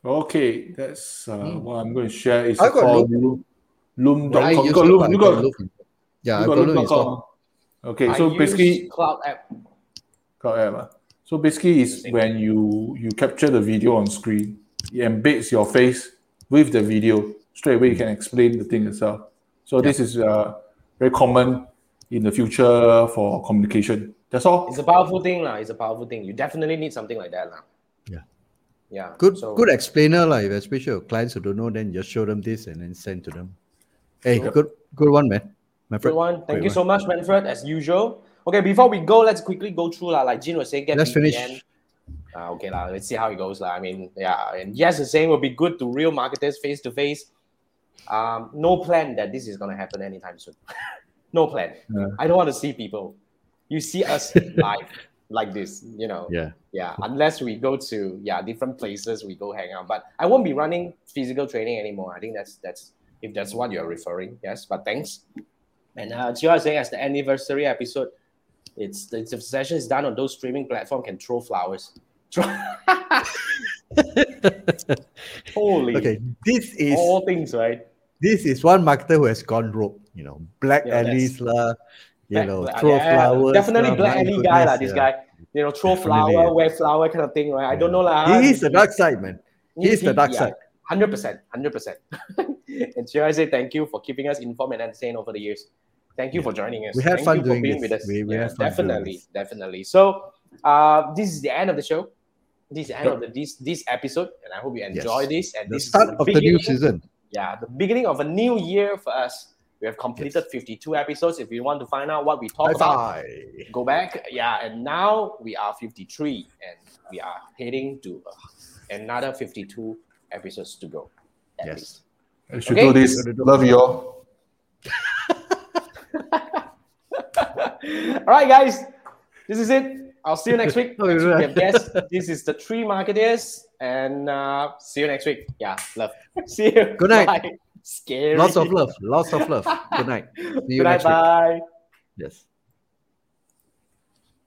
Okay, that's uh, what I'm going to share. It's I got called Loom. Loom.com. I You use got Loom. You got, got Loom. Yeah, you got got Loom Loom.com. Okay, I so use basically, cloud app. Cloud App, ah. So basically, is when you you capture the video on screen, it embeds your face with the video. Straight away, you can explain the thing itself. So this is uh, very common in the future for communication. That's all. It's a powerful thing, lah. It's a powerful thing. You definitely need something like that, lah. Yeah. Yeah. Good, So- good explainer, like especially your clients who don't know, then just show them this and then send to them. Hey, Yep. good, good one, man. My Good one. Thank Great you so much, Manfred, as usual. Okay, before we go, let's quickly go through lah. Like Jin was saying, get Let's VPN. finish. Uh, okay, lah. Let's see how it goes, lah. I mean, yeah. And yes, the same will be good to real marketers face to face. Um, no plan that this is gonna happen anytime soon. No plan. Yeah. I don't want to see people. You see us live like this, you know. Yeah. Yeah. Unless we go to yeah different places, we go hang out. But I won't be running physical training anymore. I think that's that's if that's what you're referring. Yes. But thanks. And uh, Chia is saying as the anniversary episode, it's the, the session is done on those streaming platform can throw flowers. Holy. Okay, this is All things right. this is one marketer who has gone rogue. You know, black Yeah, lah. You Black- know, throw yeah, flowers. Definitely black alley guy, lah. This guy, you know, throw Definitely, flower, wear flower kind of thing, right? I don't know, lah. He is the dark side, man. He is the dark side. Hundred percent, hundred percent. And should I say thank you for keeping us informed and entertained over the years. Thank you for joining us. We had Thank fun doing being this. with us. We- we Yeah, had fun doing definitely, definitely. So, uh, this is the end of the show. This is the end of the this this episode, and I hope you enjoy Yes. this. And The this start is of the new season. yeah, the beginning of a new year for us. We have completed 52 episodes. If you want to find out what we talk High about, five. go back. Yeah, and now we are 53 and we are heading to uh, another 52 episodes to go. At Yes. least. I should Okay. do this. Love you all. All right, guys, this is it. I'll see you next week. Next week we have guests. This is the three marketers, and uh, see you next week. Yeah, love. See you. Good night. Bye. Scary. Lots of love. Lots of love. Good night. See you Good night. next week. Bye. Yes.